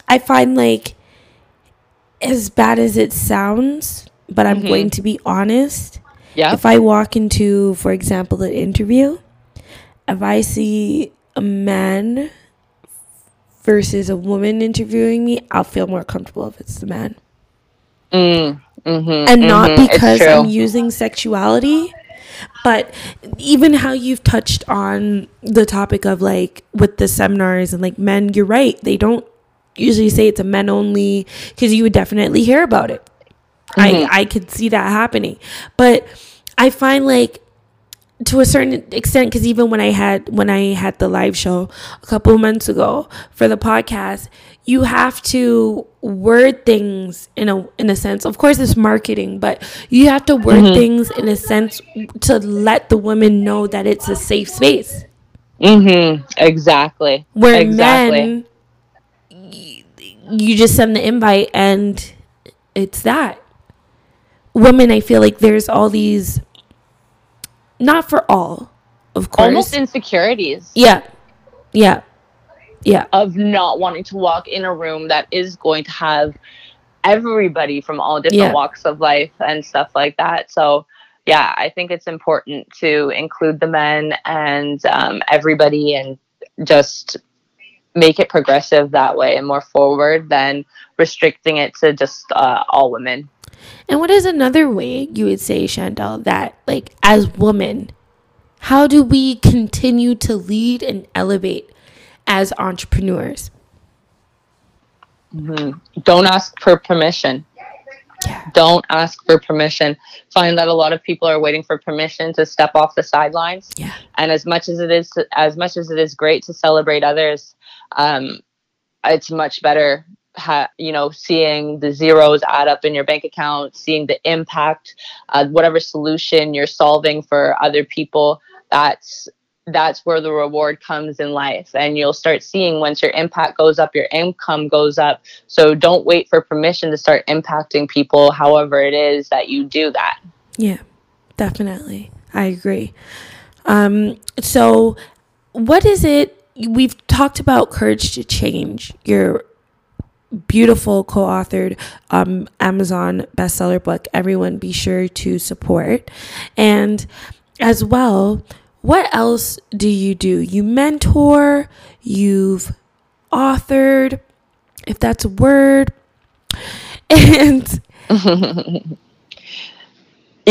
I find like as bad as it sounds, but I'm Mhm. going to be honest. yeah If I walk into, for example, an interview, if I see a man versus a woman interviewing me, I'll feel more comfortable if it's the man. mm, mhm, and not mhm, it's because. I'm using sexuality, but even how you've touched on the topic of like with the seminars and like men, you're right. They don't usually say it's a men only because you would definitely hear about it. Mhm. I I could see that happening, but I find like to a certain extent because even when i had when i had the live show a couple of months ago for the podcast you have to word things in a in a sense. Of course it's marketing but you have to word Mhm. things in a sense to let the women know that it's a safe space. Mm-hmm. Exactly. Where exactly. men y- you just send the invite and it's that. Women i feel like there's all these not for all of course almost insecurities yeah yeah yeah of not wanting to walk in a room that is going to have everybody from all different Yeah. walks of life and stuff like that. So, yeah, I think it's important to include the men and um, everybody and just make it progressive that way and more forward than restricting it to just uh, all women. And what is another way you would say chantal that like as women how do we continue to lead and elevate as entrepreneurs Mhm. Don't ask for permission. yeah Don't ask for permission. Find that a lot of people are waiting for permission to step off the sidelines. yeah and as much as it is as much as it is great to celebrate others um it's much better ha- you know seeing the zeros add up in your bank account seeing the impact uh, whatever solution you're solving for other people that's that's where the reward comes in life and you'll start seeing once your impact goes up your income goes up so don't wait for permission to start impacting people however it is that you do that Yeah, definitely. I agree. Um, so what is it we've talked about courage to change your beautiful co-authored um, Amazon bestseller book everyone be sure to support and as well what else do you do you mentor you've authored, if that's a word. <laughs> And <laughs>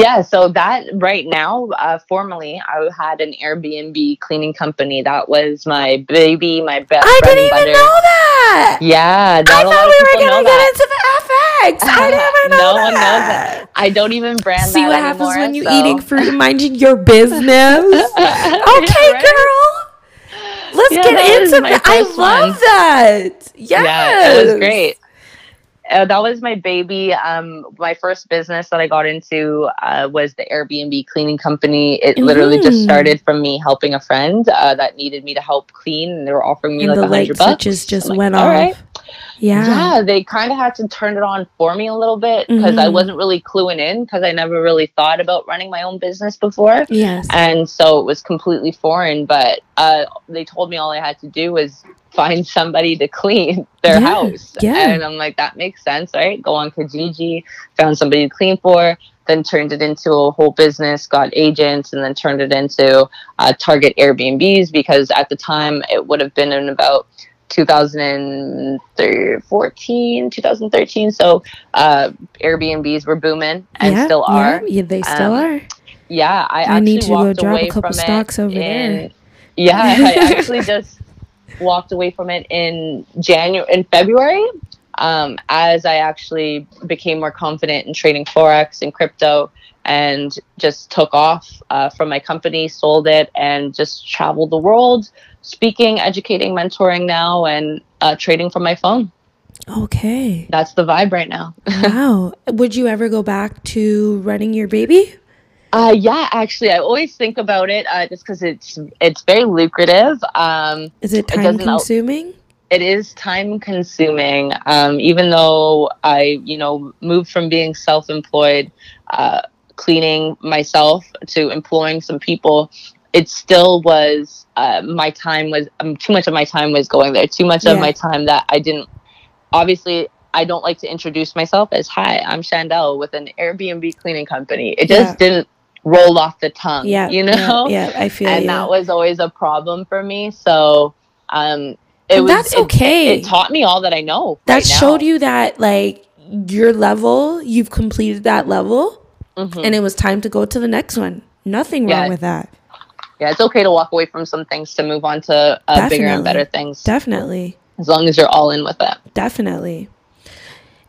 Yeah, so that right now, uh, formally, I had an Airbnb cleaning company. That was my baby, my best I didn't even butter. know that. Yeah, I not a thought we were gonna get into the FX. I never <laughs> know no that. one knows that. I don't even brand See what happens when you so- eating fruit and minding your business. <laughs> okay, right? girl. Let's Yeah, get into that. I love one. that. Yes. Yeah, it was great. Uh, that was my baby. Um, my first business that I got into uh, was the Airbnb cleaning company. It literally just Mhm. started from me helping a friend uh, that needed me to help clean, and they were offering me And like a hundred bucks. switches just like, went "All off. right." Yeah. Yeah, they kind of had to turn it on for me a little bit because I Mhm. wasn't really cluing in because I never really thought about running my own business before. Yes. And so it was completely foreign, but uh, they told me all I had to do was find somebody to clean <laughs> their Yeah, house. yeah. And I'm like, that makes sense, right? Go on Kijiji, found somebody to clean for, then turned it into a whole business, got agents, and then turned it into uh, Target Airbnbs because at the time it would have been in about 2014, 2013. So uh, Airbnbs were booming and yeah, still are. Yeah, they still Um, are. Yeah, I, <laughs> I actually need to go drop a couple stocks over in, there. Yeah, I actually just walked away from it in January, in February, um, as I actually became more confident in trading forex and crypto, and just took off uh, from my company, sold it, and just traveled the world, speaking, educating, mentoring now, and uh, trading from my phone. Okay. That's the vibe right now. <laughs> wow. Would you ever go back to running your baby? Uh, yeah, actually, I always think about it uh, just because it's it's very lucrative. Um, Is it time al- consuming? it is time consuming. Um, even though I, you know, moved from being self employed, uh, cleaning myself to employing some people, it still was uh, my time was um, too much of my time was going there. Too much Yeah. of my time that I didn't. Obviously, I don't like to introduce myself as "Hi, I'm Chandel with an Airbnb cleaning company." It just Yeah. didn't roll off the tongue. Yeah. you <laughs> know Yeah, yeah I feel and you. that was always a problem for me. So, um, it was that's okay. It, taught me all that I know. that right showed you that like your level, you've completed that level, Mhm. and it was time to go to the next one. Nothing wrong with that. yeah, it's okay to walk away from some things to move on to uh, bigger and better things, Definitely. as long as you're all in with it. Definitely.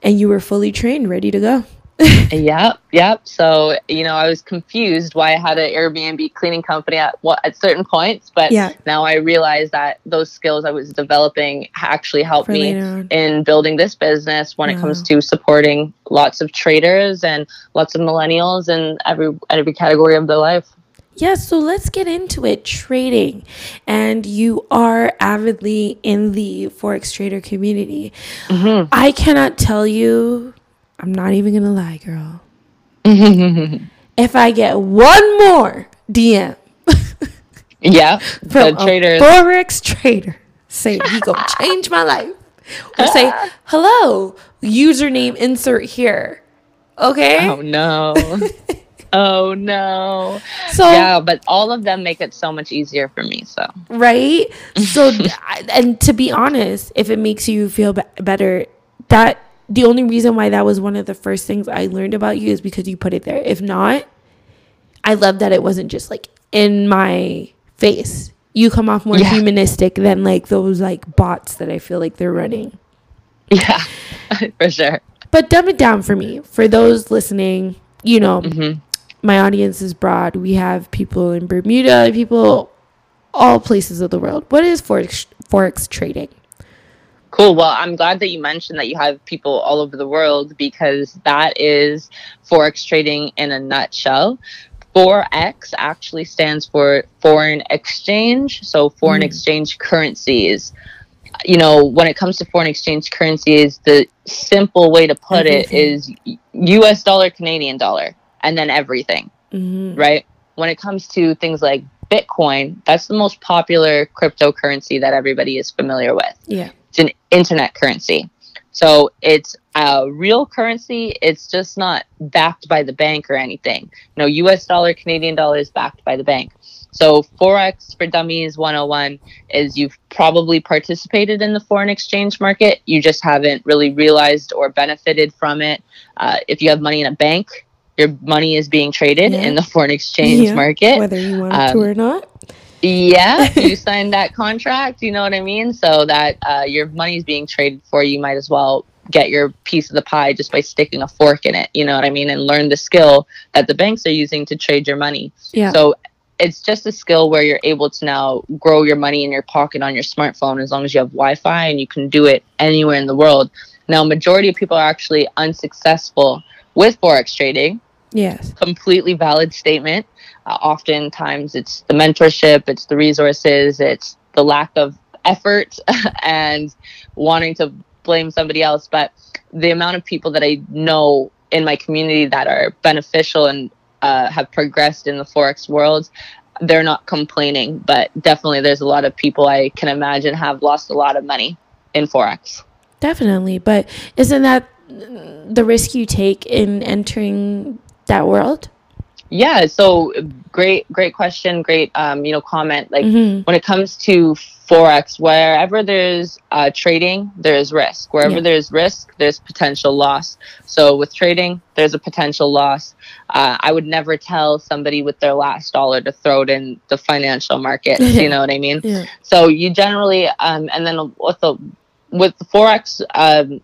And you were fully trained, ready to go. <laughs> Yep, yep. So you know, I was confused why I had an Airbnb cleaning company at what at certain points, but Yeah. now I realize that those skills I was developing actually helped For me in building this business when it comes to supporting lots of traders and lots of millennials in every every category of their life. Yeah, so let's get into it. Trading. And you are avidly in the Forex trader community. Mm-hmm. I cannot tell you, I'm not even to lie, girl. <laughs> If I get one more DM <laughs> yeah, <laughs> from the traders. a Forex trader saying he gonna change my life, or say, hello, username insert here. Okay? Oh no. oh no. so, Yeah, but all of them make it so much easier for me. So right so and to be honest if it makes you feel be- better that the only reason why that was one of the first things i learned about you is because you put it there. If not i love that it wasn't just like in my face. You come off more Yeah. humanistic than like those like bots that i feel like they're running. Yeah, <laughs> for sure. but dumb it down for me. For those listening you know hmm my audience is broad. We have people in bermuda people all places of the world. What is forex forex trading Cool. Well, I'm glad that you mentioned that you have people all over the world because that is forex trading in a nutshell. Forex actually stands for foreign exchange, so foreign Mm. exchange currencies. You know, when it comes to foreign exchange currencies, the simple way to put it Everything. is US dollar, Canadian dollar, and then everything. hmm right? When it comes to things like Bitcoin, that's the most popular cryptocurrency that everybody is familiar with. Yeah. It's an internet currency. So it's a real currency. It's just not backed by the bank or anything. No US dollar, Canadian dollar is backed by the bank. So Forex for Dummies 101 is you've probably participated in the foreign exchange market. You just haven't really realized or benefited from it. Uh, if you have money in a bank, your money is being traded Yeah. in the foreign exchange Yeah, market. whether you want Um, to or not. Yeah, <laughs> you signed that contract. You know what I mean. So that uh, your money's being traded for, you might as well get your piece of the pie just by sticking a fork in it. You know what I mean, and learn the skill that the banks are using to trade your money. Yeah. So it's just a skill where you're able to now grow your money in your pocket on your smartphone as long as you have Wi-Fi and you can do it anywhere in the world. Now, majority of people are actually unsuccessful with forex trading yes. completely valid statement. Uh, oftentimes, it's the mentorship, it's the resources, it's the lack of effort <laughs> and wanting to blame somebody else. But the amount of people that I know in my community that are beneficial and uh, have progressed in the forex world, they're not complaining. But definitely, there's a lot of people I can imagine have lost a lot of money in forex. Definitely. But isn't that the risk you take in entering that world? Yeah. So great, great question. Great, um, you know, comment. Like Mhm. when it comes to forex wherever there's uh, trading there's risk wherever Yeah. there's risk there's potential loss so with trading there's a potential loss uh, i would never tell somebody with their last dollar to throw it in the financial market. <laughs> you know what i mean Yeah. so you generally um, and then with the with the forex um,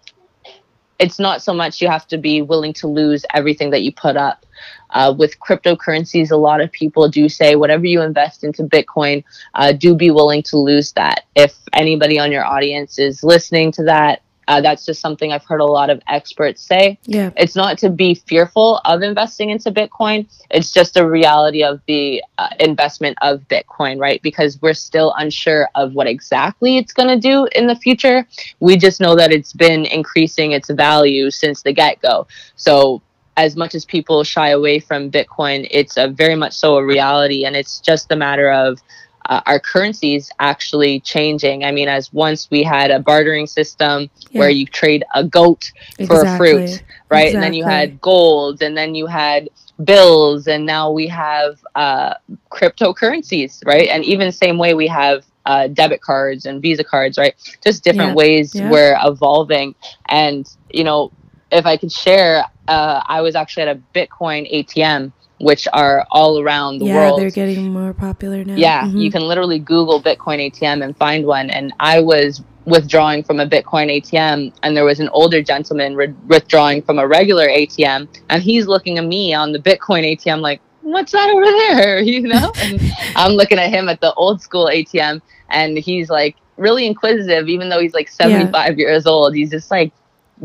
it's not so much you have to be willing to lose everything that you put up uh, with cryptocurrencies a lot of people do say whatever you invest into bitcoin uh, do be willing to lose that if anybody on your audience is listening to that uh, that's just something i've heard a lot of experts say Yeah. it's not to be fearful of investing into Bitcoin. It's just a reality of the uh, investment of Bitcoin, right? Because we're still unsure of what exactly it's going to do in the future. We just know that it's been increasing its value since the get go. So, as much as people shy away from Bitcoin, it's a very much so a reality. And it's just a matter of uh, our currencies actually changing. I mean, as once we had a bartering system where you trade a goat for a fruit, Exactly. right? And then you had gold, and then you had bills, and now we have uh, cryptocurrencies, right? And even same way we have uh, debit cards and Visa cards, right? Just different Yeah. ways Yeah. we're evolving. And you know, if I could share, uh, I was actually at a Bitcoin ATM, which are all around the yeah, world. Yeah, they're getting more popular now. Yeah, Mhm. you can literally Google Bitcoin ATM and find one. And I was withdrawing from a Bitcoin ATM, and there was an older gentleman re- withdrawing from a regular ATM, and he's looking at me on the Bitcoin ATM like, "What's that over there?" <laughs> You know, and I'm looking at him at the old school ATM, and he's like really inquisitive, even though he's like 75 years old. He's just like.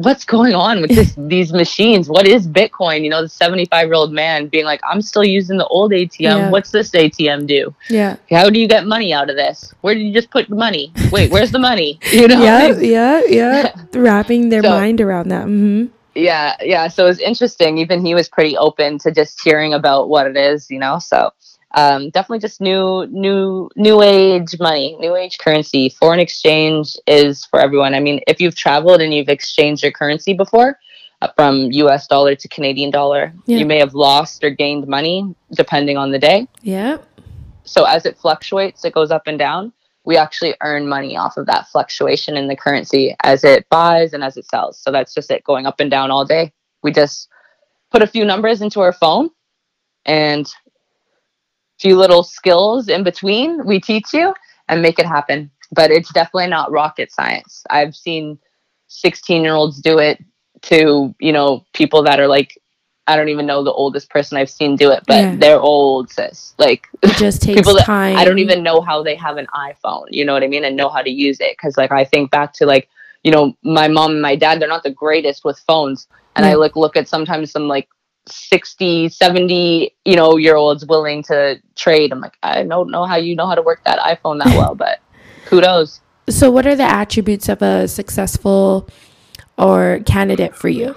What's going on with this <laughs> these machines? What is Bitcoin? You know, the 75 year old man being like, I'm still using the old ATM. Yeah. What's this ATM do? Yeah. how do you get money out of this? Where did you just put the money? Wait, where's the money? <laughs> You know? Yeah, <laughs> yeah, yeah. Wrapping their So- mind around that. hmm yeah, yeah. So it was interesting. Even he was pretty open to just hearing about what it is, you know. So um, definitely just new, new, new age money, new age currency. Foreign exchange is for everyone. I mean, if you've traveled and you've exchanged your currency before. Uh, from U.S. dollar to Canadian dollar, Yeah. you may have lost or gained money depending on the day. Yeah. so as it fluctuates it goes up and down we actually earn money off of that fluctuation in the currency as it buys and as it sells so that's just it going up and down all day we just put a few numbers into our phone and few little skills in between we teach you and make it happen but it's definitely not rocket science i've seen 16 year olds do it to you know people that are like i don't even know the oldest person i've seen do it but Yeah. they're old sis like It just <laughs> takes people that time. I don't even know how they have an iPhone, you know what I mean, and know how to use it. Because like I think back to like, you know, my mom and my dad, they're not the greatest with phones, and I like look at sometimes some like 60, 70, you know, year olds willing to trade. I'm like, I don't know how you know how to work that iPhone that well, but <laughs> kudos. So, what are the attributes of a successful or candidate for you?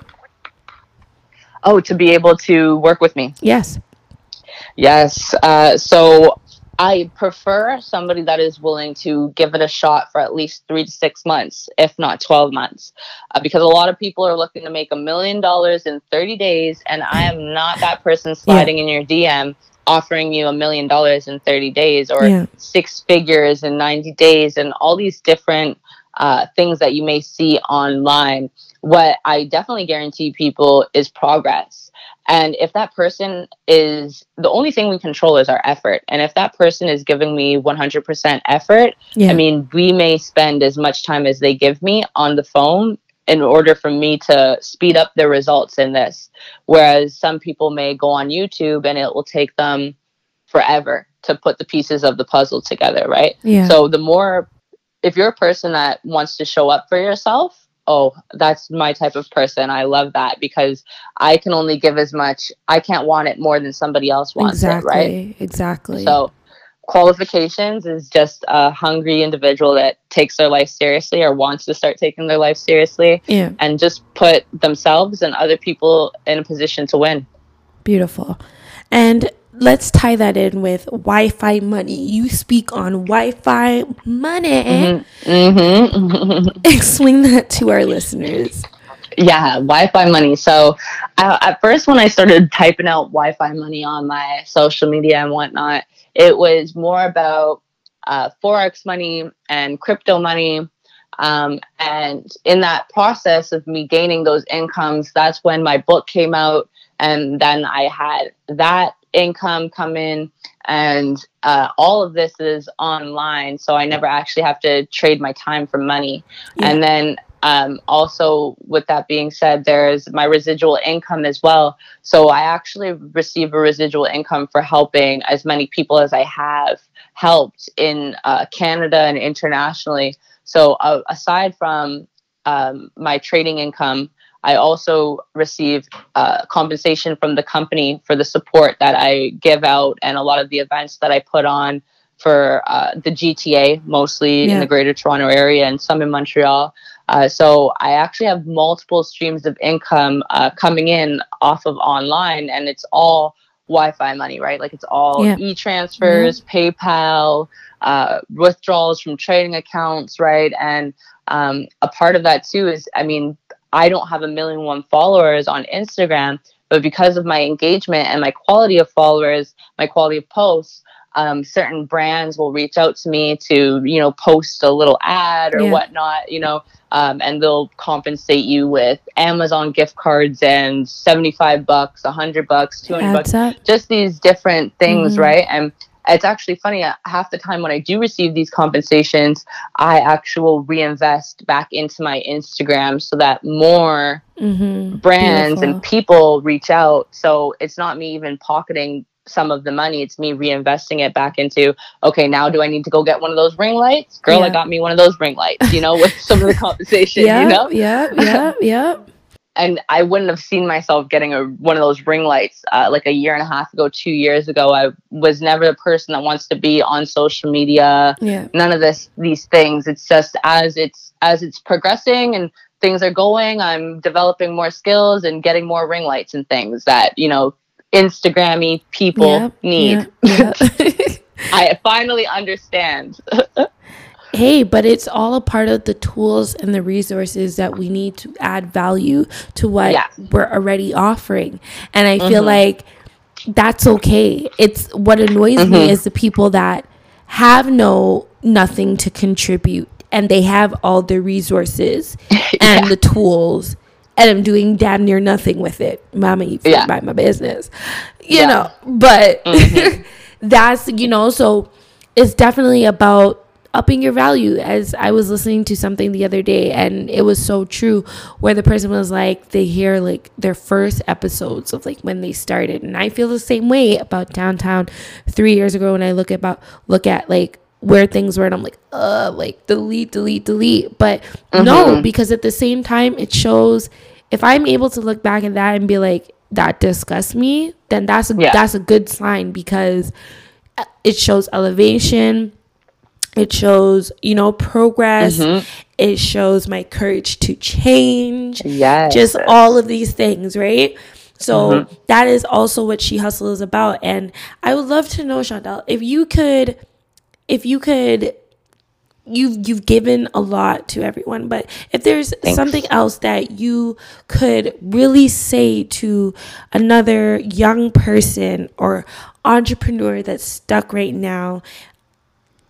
Oh, to be able to work with me. Yes. Yes. Uh, so I prefer somebody that is willing to give it a shot for at least three to six months, if not 12 months. Uh, because a lot of people are looking to make a million dollars in 30 days, and I am not that person sliding yeah. in your DM offering you a million dollars in 30 days or yeah. six figures in 90 days and all these different uh, things that you may see online. What I definitely guarantee people is progress. And if that person is the only thing we control is our effort. And if that person is giving me 100% effort, yeah. I mean, we may spend as much time as they give me on the phone in order for me to speed up the results in this. Whereas some people may go on YouTube and it will take them forever to put the pieces of the puzzle together, right? Yeah. So the more, if you're a person that wants to show up for yourself, oh, that's my type of person. I love that because I can only give as much. I can't want it more than somebody else wants exactly, it, right? Exactly. So qualifications is just a hungry individual that takes their life seriously or wants to start taking their life seriously yeah. and just put themselves and other people in a position to win. Beautiful. And let's tie that in with Wi-Fi money. You speak on Wi-Fi money. Mm-hmm. Mm-hmm. <laughs> Explain that to our listeners. Yeah, Wi-Fi money. So, uh, at first, when I started typing out Wi-Fi money on my social media and whatnot, it was more about uh, forex money and crypto money. Um, and in that process of me gaining those incomes, that's when my book came out, and then I had that income come in and uh, all of this is online so i never actually have to trade my time for money. Yeah. and then um, also with that being said there's my residual income as well. So i actually receive a residual income for helping as many people as i have helped in uh, canada and internationally. So uh, aside from um, my trading income I also receive uh, compensation from the company for the support that I give out and a lot of the events that I put on for uh, the GTA, mostly yeah. in the Greater Toronto area and some in Montreal. Uh, so I actually have multiple streams of income uh, coming in off of online, and it's all Wi-Fi money, right? Like it's all yeah. e-transfers, yeah. PayPal, uh, withdrawals from trading accounts, right? And um, a part of that too is, I mean, I don't have a million one followers on Instagram, but because of my engagement and my quality of followers, my quality of posts, um, certain brands will reach out to me to, you know, post a little ad or yeah. whatnot, you know, um, and they'll compensate you with Amazon gift cards and 75 bucks, 100 bucks, 200 bucks, up. just these different things, mm-hmm. right? And it's actually funny uh, half the time when i do receive these compensations i actually reinvest back into my instagram so that more mm-hmm. brands Beautiful. and people reach out so it's not me even pocketing some of the money it's me reinvesting it back into okay now do i need to go get one of those ring lights girl yeah. i got me one of those ring lights you know with some of the <laughs> compensation yeah, you know yeah yeah yeah and I wouldn't have seen myself getting a one of those ring lights uh, like a year and a half ago, two years ago. I was never the person that wants to be on social media. Yeah. None of this these things. It's just as it's as it's progressing and things are going, I'm developing more skills and getting more ring lights and things that you know Instagrammy people yeah, need. Yeah, yeah. <laughs> <laughs> I finally understand. <laughs> hey, but it's all a part of the tools and the resources that we need to add value to what yeah. we're already offering. And I mm-hmm. feel like that's okay. It's what annoys mm-hmm. me is the people that have no nothing to contribute and they have all the resources <laughs> and the tools and I'm doing damn near nothing with it. Mama, you yeah. mind my business. You yeah. know, but mm-hmm. <laughs> that's, you know, so it's definitely about upping your value as i was listening to something the other day and it was so true where the person was like they hear like their first episodes of like when they started and i feel the same way about downtown three years ago when i look about look at like where things were and i'm like uh like delete delete delete but mm-hmm. no because at the same time it shows if i'm able to look back at that and be like that disgusts me then that's a yeah. that's a good sign because it shows elevation it shows, you know, progress. Mm-hmm. It shows my courage to change. Yes. Just all of these things, right? So that is also what She Hustle is about. And I would love to know, Chantel, if you could, if you could you've you've given a lot to everyone but if there's Thanks. something else that you could really say to another young person or entrepreneur that's stuck right now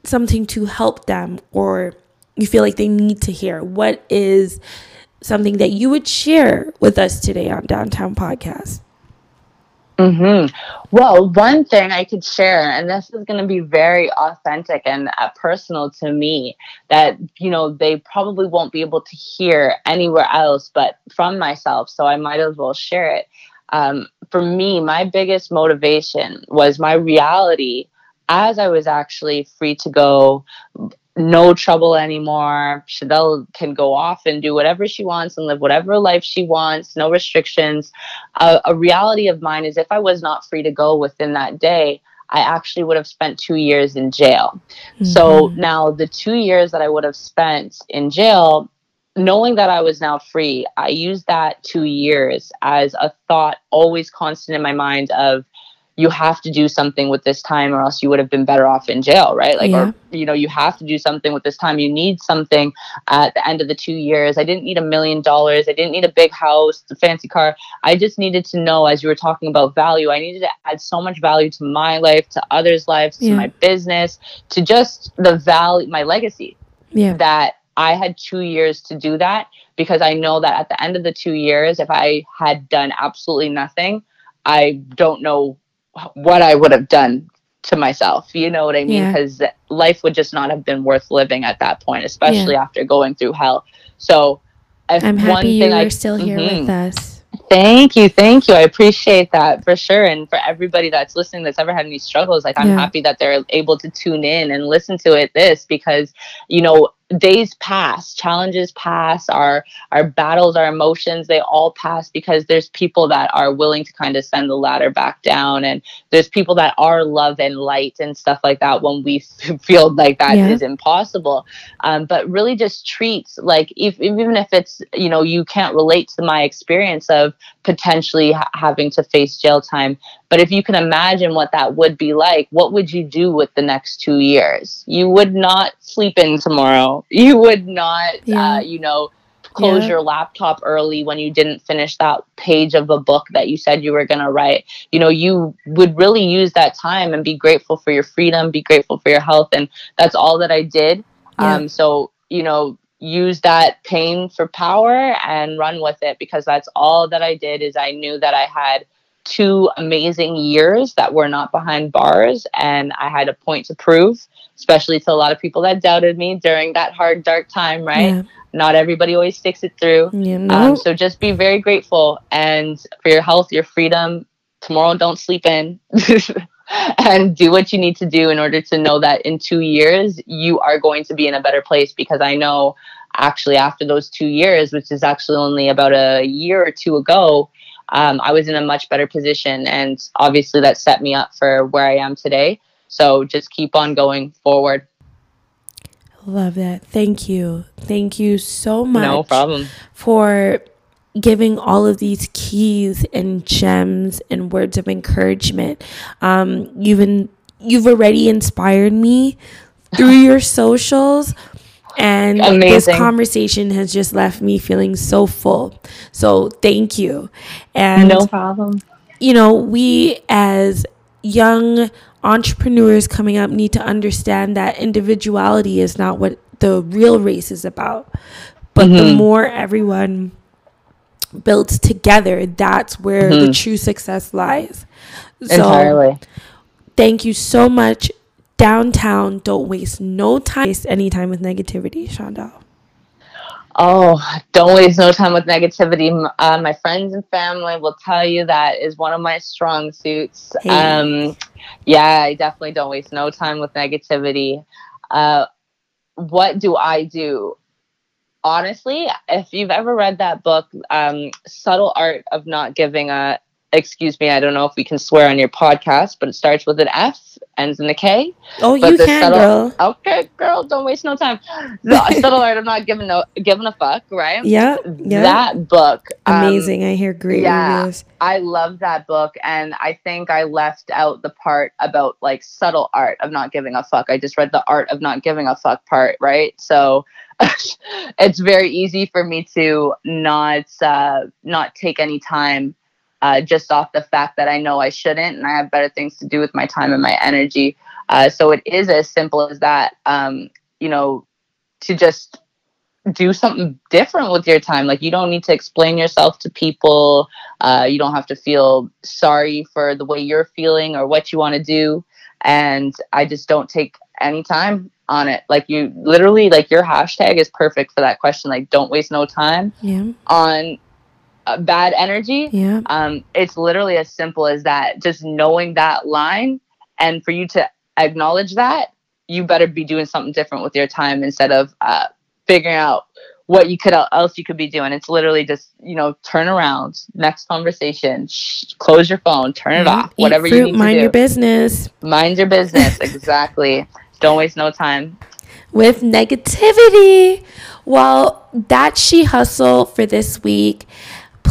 something to help them or you feel like they need to hear what is something that you would share with us today on downtown podcast Mm-hmm. Well, one thing I could share, and this is going to be very authentic and uh, personal to me, that you know they probably won't be able to hear anywhere else but from myself. So I might as well share it. Um, for me, my biggest motivation was my reality as I was actually free to go no trouble anymore. Chanel can go off and do whatever she wants and live whatever life she wants, no restrictions. Uh, a reality of mine is if I was not free to go within that day, I actually would have spent two years in jail. So Mhm. now the two years that I would have spent in jail, knowing that I was now free, I used that two years as a thought always constant in my mind of, you have to do something with this time or else you would have been better off in jail right? Like Yeah. or you know you have to do something with this time. You need something at the end of the two years. I didn't need a million dollars. I didn't need a big house a fancy car. I just needed to know as you were talking about value i needed to add so much value to my life to others lives to Yeah. my business to just the value my legacy yeah. that I had two years to do that because I know that at the end of the two years, if I had done absolutely nothing, I don't know what I would have done to myself. You know what I mean? Yeah. Because life would just not have been worth living at that point, especially after going through hell. So, i'm one happy you are still here Mhm. with us Thank you, thank you. I appreciate that for sure. And for everybody that's listening that's ever had any struggles, like I'm Yeah. happy that they're able to tune in and listen to it this because, you know, days pass, challenges pass, our our battles, our emotions, they all pass because there's people that are willing to kind of send the ladder back down and there's people that are love and light and stuff like that when we <laughs> feel like that is Yeah. impossible. Um, but really just treats like if even if it's you know you can't relate to my experience of potentially ha- having to face jail time but if you can imagine what that would be like what would you do with the next two years? You would not sleep in tomorrow <laughs> you would not Yeah. uh, you know close Yeah. your laptop early when you didn't finish that page of a book that you said you were going to write you know you would really use that time and be grateful for your freedom be grateful for your health and that's all that i did Yeah. um so you know use that pain for power and run with it because that's all that i did is i knew that i had two amazing years that were not behind bars and i had a point to prove especially to a lot of people that doubted me during that hard dark time right yeah not everybody always sticks it through you know um, so just be very grateful and for your health, your freedom. Tomorrow, don't sleep in <laughs> and do what you need to do in order to know that in two years, you are going to be in a better place. Because I know actually, after those two years, which is actually only about a year or two ago, um, I was in a much better position. And obviously, that set me up for where I am today. So just keep on going forward. Love that. Thank you. Thank you so much. No problem. For giving all of these keys and gems and words of encouragement. Um, you've in, you've already inspired me through your socials. And this conversation has just left me feeling so full. So thank you. And No problem. you know, we as young entrepreneurs coming up need to understand that individuality is not what the real race is about. But the Mhm. more everyone builds together, that's where the Mhm. true success lies. So Entirely. thank you so much. Downtown, don't waste no time, waste any time with negativity, Shonda. Oh, don't waste no time with negativity. Uh, my friends and family will tell you that is one of my strong suits. Hey. Um, yeah, I definitely don't waste no time with negativity. Uh, what do I do? Honestly, if you've ever read that book, um, Subtle Art of Not Giving a excuse me, I don't know if we can swear on your podcast, but it starts with an F, ends in a K. Oh, But you can, subtle- girl. Okay, girl, don't waste no time. The <laughs> subtle art of not giving no giving a fuck, right? Yeah, yeah. That book, um, Amazing. I hear great yeah. reviews. I love that book, and I think I left out the part about like subtle art of not giving a fuck. I just read the art of not giving a fuck part, right? So <laughs> it's very easy for me to not uh, not take any time uh, just off the fact that I know I shouldn't, and I have better things to do with my time and my energy. Uh, so it is as simple as that. Um, you know, to just do something different with your time. Like you don't need to explain yourself to people. Uh, you don't have to feel sorry for the way you're feeling or what you want to do. And I just don't take any time on it. Like you literally, like your hashtag is perfect for that question. Like don't waste no time Yeah, on uh, bad energy. yeah. Um, it's literally as simple as that. Just knowing that line, and for you to acknowledge that, you better be doing something different with your time instead of uh, figuring out what you could else you could be doing. It's literally just you know turn around, next conversation, shh, close your phone, turn it Yeah. off, Eat whatever fruit, you need to do. Mind your business. mind your business. <laughs> exactly. Don't waste no time. with negativity. Well, that's She Hustle for this week.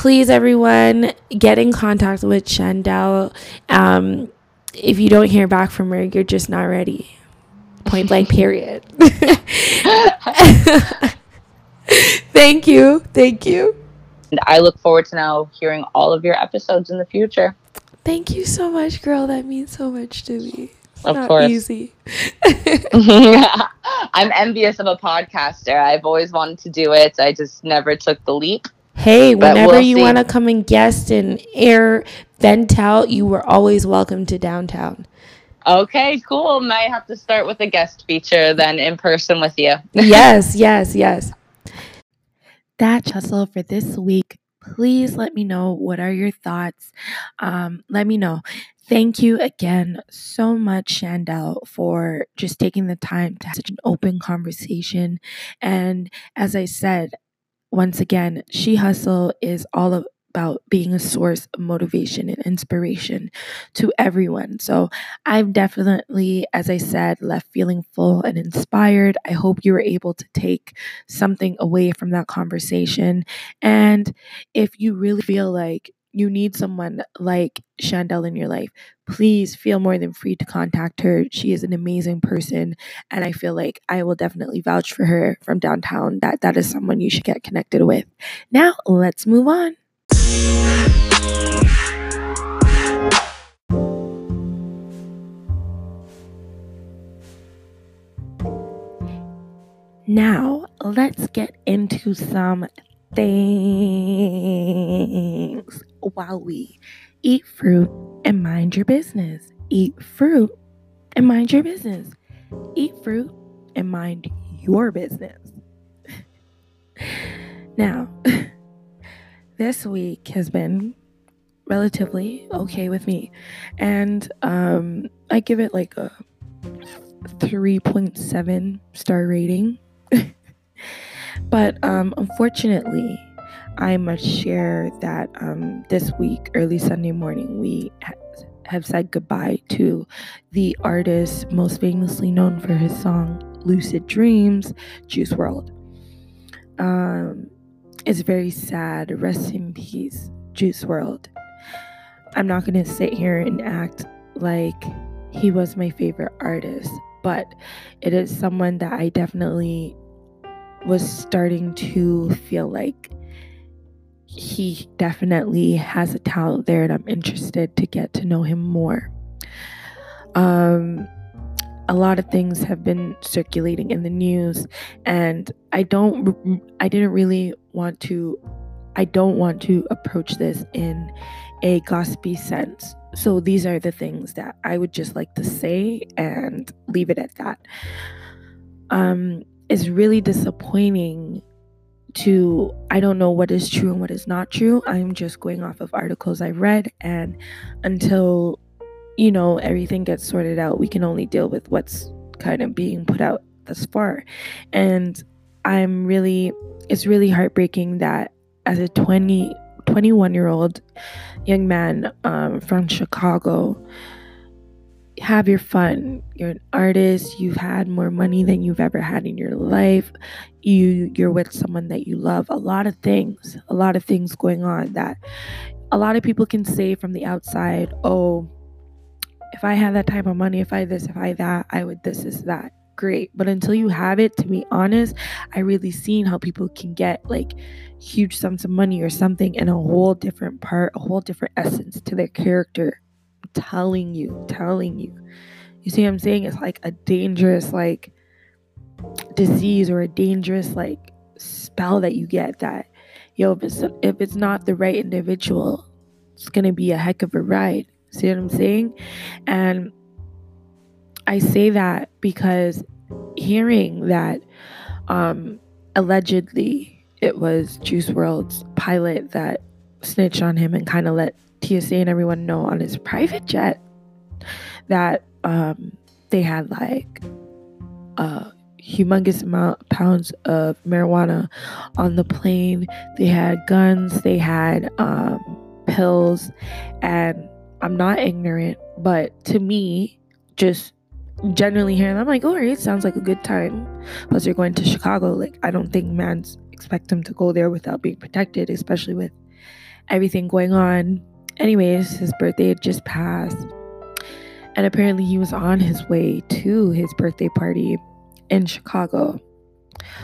Please, everyone, get in contact with Chandel. Um, if you don't hear back from her, you're just not ready. Point blank, period. <laughs> Thank you. Thank you. And I look forward to now hearing all of your episodes in the future. Thank you so much, girl. That means so much to me. It's Of not course. easy. <laughs> I'm envious of a podcaster. I've always wanted to do it. I just never took the leap. Hey, But whenever we'll you want to come and guest and air vent out, you were always welcome to downtown. Okay, cool. Might have to start with a guest feature then in person with you. <laughs> yes, yes, yes. That's hustle for this week. Please let me know what are your thoughts. Um, let me know. Thank you again so much, Chandel, for just taking the time to have such an open conversation. And as I said, once again, She Hustle is all about being a source of motivation and inspiration to everyone. So I've definitely, as I said, left feeling full and inspired. I hope you were able to take something away from that conversation. And if you really feel like you need someone like Chandel in your life, please feel more than free to contact her. She is an amazing person, and I feel like I will definitely vouch for her from downtown. That that is someone you should get connected with. Now, let's move on. Now, let's get into some things while we eat fruit and mind your business. Eat fruit and mind your business. Eat fruit and mind your business. <laughs> now, <laughs> this week has been relatively okay with me, and um, I give it like a 3.7 star rating. <laughs> but um, unfortunately, I must share that um, this week, early Sunday morning, we ha- have said goodbye to the artist most famously known for his song Lucid Dreams, Juice WRLD. Um, it's very sad. Rest in peace, Juice WRLD. I'm not going to sit here and act like he was my favorite artist, but it is someone that I definitely was starting to feel like he definitely has a talent there and I'm interested to get to know him more. Um a lot of things have been circulating in the news and I don't I didn't really want to I don't want to approach this in a gossipy sense. So these are the things that I would just like to say and leave it at that. Um it's really disappointing to I don't know what is true and what is not true. I'm just going off of articles I've read and until you know everything gets sorted out, we can only deal with what's kind of being put out thus far. And I'm really it's really heartbreaking that as a 20 21 year old young man um, from Chicago. Have your fun. You're an artist. You've had more money than you've ever had in your life. You you're with someone that you love. A lot of things, a lot of things going on that a lot of people can say from the outside, "Oh, if I had that type of money, if I this, if I that, I would this, is that." Great. But until you have it, to be honest, I really seen how people can get like huge sums of money or something and a whole different part, a whole different essence to their character. Telling you, telling you. You see what I'm saying? It's like a dangerous like disease or a dangerous like spell that you get that yo if it's if it's not the right individual, it's gonna be a heck of a ride. See what I'm saying? And I say that because hearing that um allegedly it was Juice WRLD's pilot that snitched on him and kind of let TSA and everyone know on his private jet that um, they had like a humongous amount pounds of marijuana on the plane. They had guns, they had um, pills, and I'm not ignorant, but to me, just generally hearing, I'm like, all right, sounds like a good time. Plus, you're going to Chicago. Like, I don't think man's expect him to go there without being protected, especially with everything going on. Anyways, his birthday had just passed. And apparently, he was on his way to his birthday party in Chicago.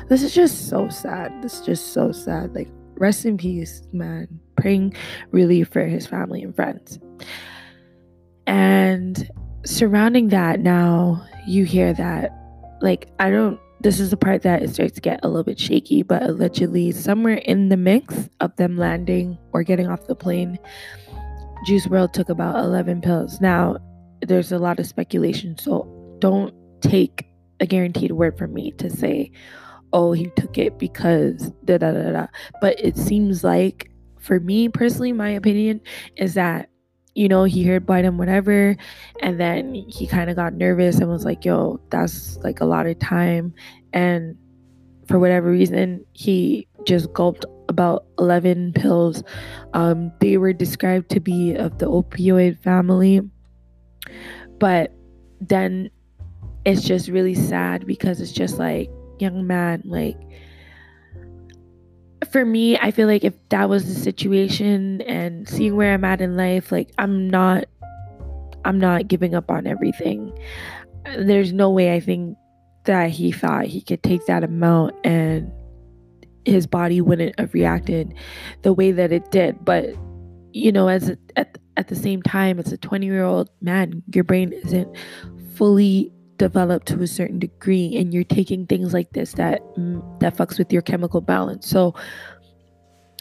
This is just so sad. This is just so sad. Like, rest in peace, man. Praying really for his family and friends. And surrounding that, now you hear that, like, I don't this is the part that it starts to get a little bit shaky, but allegedly, somewhere in the mix of them landing or getting off the plane, Juice WRLD took about 11 pills. Now, there's a lot of speculation, so don't take a guaranteed word from me to say, oh, he took it because da da da da. But it seems like, for me personally, my opinion is that you know, he heard Biden, whatever. And then he kind of got nervous and was like, yo, that's like a lot of time. And for whatever reason, he just gulped about 11 pills. Um, they were described to be of the opioid family. But then it's just really sad because it's just like, young man, like, for me, I feel like if that was the situation and seeing where I'm at in life, like I'm not I'm not giving up on everything. There's no way I think that he thought he could take that amount and his body wouldn't have reacted the way that it did. But you know, as a, at at the same time, as a 20 year old man, your brain isn't fully developed to a certain degree and you're taking things like this that mm, that fucks with your chemical balance so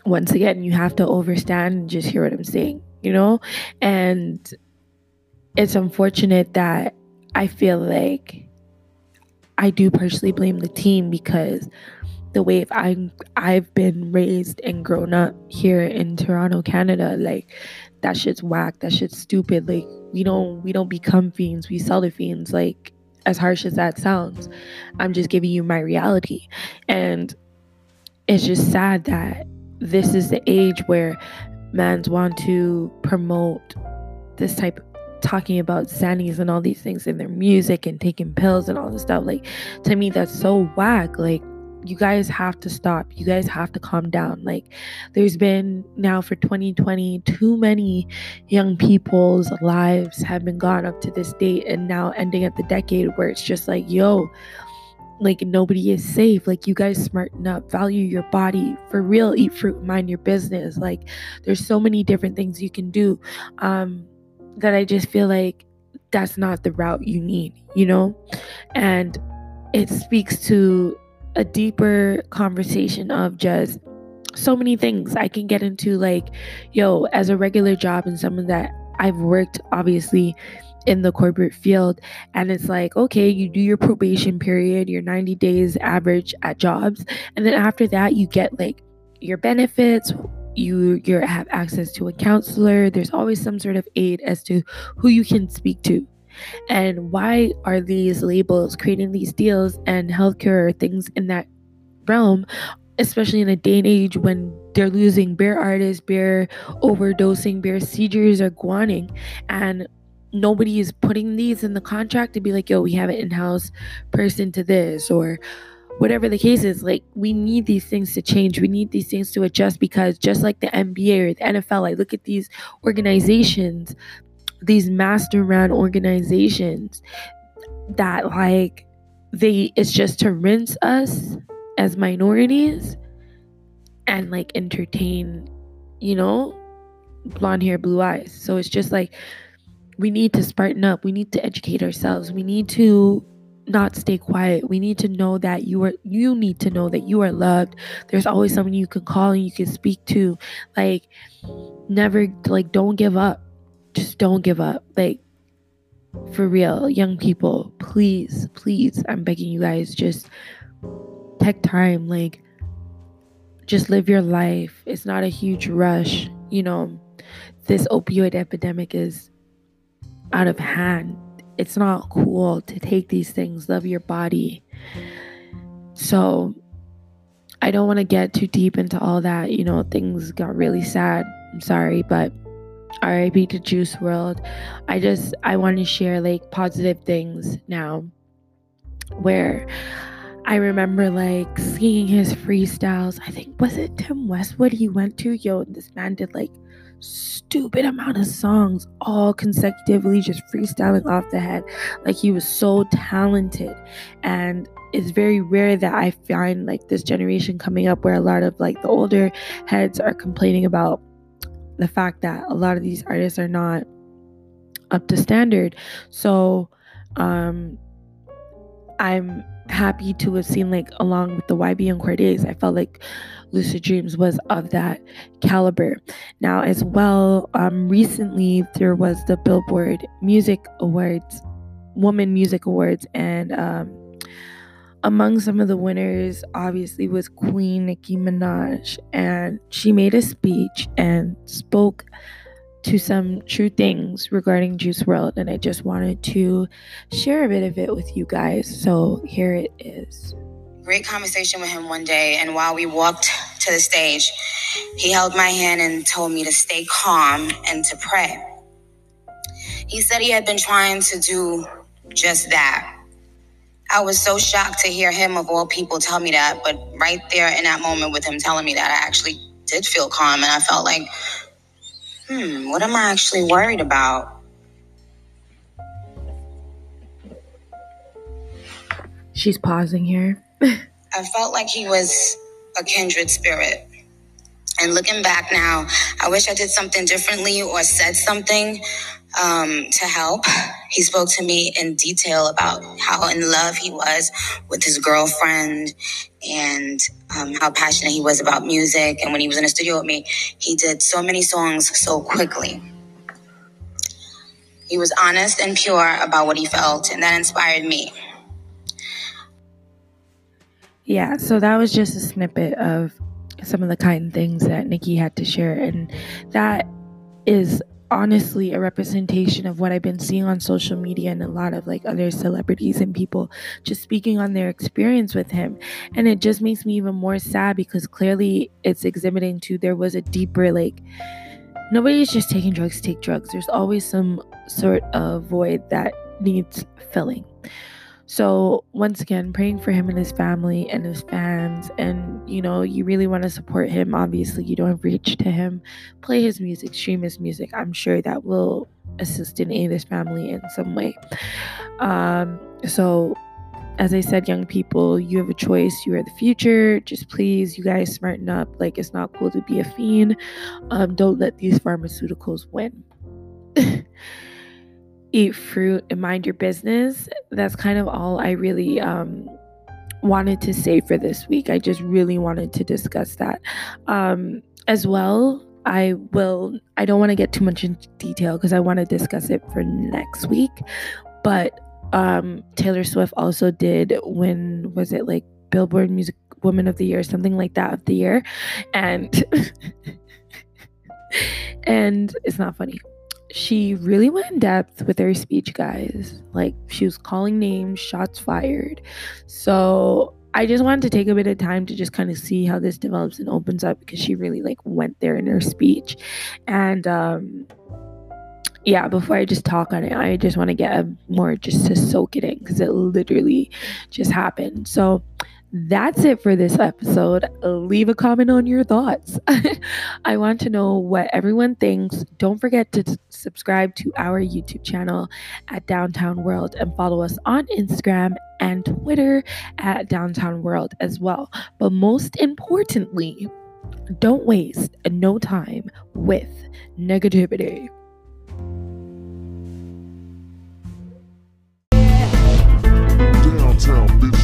once again you have to understand and just hear what i'm saying you know and it's unfortunate that i feel like i do personally blame the team because the way I'm I've been raised and grown up here in Toronto, Canada, like that shit's whack, that shit's stupid. Like we don't we don't become fiends, we sell the fiends. Like as harsh as that sounds. I'm just giving you my reality. And it's just sad that this is the age where mans want to promote this type talking about Xannies and all these things in their music and taking pills and all this stuff. Like to me that's so whack. Like you guys have to stop. You guys have to calm down. Like, there's been now for 2020, too many young people's lives have been gone up to this date and now ending at the decade where it's just like, yo, like nobody is safe. Like, you guys smarten up, value your body for real, eat fruit, mind your business. Like, there's so many different things you can do um, that I just feel like that's not the route you need, you know? And it speaks to a deeper conversation of just so many things. I can get into like yo as a regular job and someone that I've worked obviously in the corporate field and it's like okay you do your probation period your 90 days average at jobs and then after that you get like your benefits you you have access to a counselor there's always some sort of aid as to who you can speak to and why are these labels creating these deals and healthcare things in that realm, especially in a day and age when they're losing bear artists, bear overdosing, bear seizures are guaning. And nobody is putting these in the contract to be like, yo, we have an in-house person to this or whatever the case is, like we need these things to change. We need these things to adjust because just like the NBA or the NFL, I look at these organizations, these master ran organizations that like they it's just to rinse us as minorities and like entertain, you know, blonde hair, blue eyes. So it's just like we need to spartan up. We need to educate ourselves. We need to not stay quiet. We need to know that you are you need to know that you are loved. There's always someone you can call and you can speak to. Like never like don't give up. Just don't give up. Like for real, young people, please, please, I'm begging you guys just take time like just live your life. It's not a huge rush. You know, this opioid epidemic is out of hand. It's not cool to take these things. Love your body. So, I don't want to get too deep into all that. You know, things got really sad. I'm sorry, but RIP to Juice WRLD. I just I want to share like positive things now where I remember like seeing his freestyles. I think was it Tim Westwood he went to? Yo, this man did like stupid amount of songs all consecutively just freestyling off the head. Like he was so talented and it's very rare that I find like this generation coming up where a lot of like the older heads are complaining about the fact that a lot of these artists are not up to standard. So um I'm happy to have seen like along with the YB and Cordae, I felt like Lucid Dreams was of that caliber. Now, as well, um, recently there was the Billboard Music Awards, Woman Music Awards, and um, among some of the winners, obviously, was Queen Nicki Minaj, and she made a speech and spoke to some true things regarding Juice WRLD, and I just wanted to share a bit of it with you guys. So here it is. Great conversation with him one day, and while we walked to the stage, he held my hand and told me to stay calm and to pray. He said he had been trying to do just that. I was so shocked to hear him, of all people, tell me that. But right there in that moment with him telling me that, I actually did feel calm and I felt like, hmm, what am I actually worried about? She's pausing here. I felt like he was a kindred spirit. And looking back now, I wish I did something differently or said something um, to help. He spoke to me in detail about how in love he was with his girlfriend and um, how passionate he was about music. And when he was in the studio with me, he did so many songs so quickly. He was honest and pure about what he felt, and that inspired me. Yeah, so that was just a snippet of some of the kind things that Nicki had to share. And that is honestly a representation of what I've been seeing on social media and a lot of like other celebrities and people just speaking on their experience with him. And it just makes me even more sad because clearly it's exhibiting to there was a deeper like nobody's just taking drugs take drugs. There's always some sort of void that needs filling. So, once again, praying for him and his family and his fans. And, you know, you really want to support him. Obviously, you don't reach to him. Play his music, stream his music. I'm sure that will assist in aid his family in some way. Um, so, as I said, young people, you have a choice. You are the future. Just please, you guys, smarten up. Like, it's not cool to be a fiend. Um, don't let these pharmaceuticals win. <laughs> eat fruit and mind your business. That's kind of all I really um, wanted to say for this week. I just really wanted to discuss that. Um, as well, I will, I don't want to get too much into detail because I want to discuss it for next week. But um, Taylor Swift also did when was it like Billboard Music Woman of the Year, something like that of the year. And <laughs> and it's not funny she really went in depth with her speech, guys. Like, she was calling names, shots fired. So, I just wanted to take a bit of time to just kind of see how this develops and opens up because she really like went there in her speech. And um yeah, before I just talk on it, I just want to get a more just to soak it in because it literally just happened. So that's it for this episode. Leave a comment on your thoughts. <laughs> I want to know what everyone thinks. Don't forget to subscribe to our YouTube channel at Downtown World and follow us on Instagram and Twitter at Downtown World as well. But most importantly, don't waste no time with negativity. Downtown.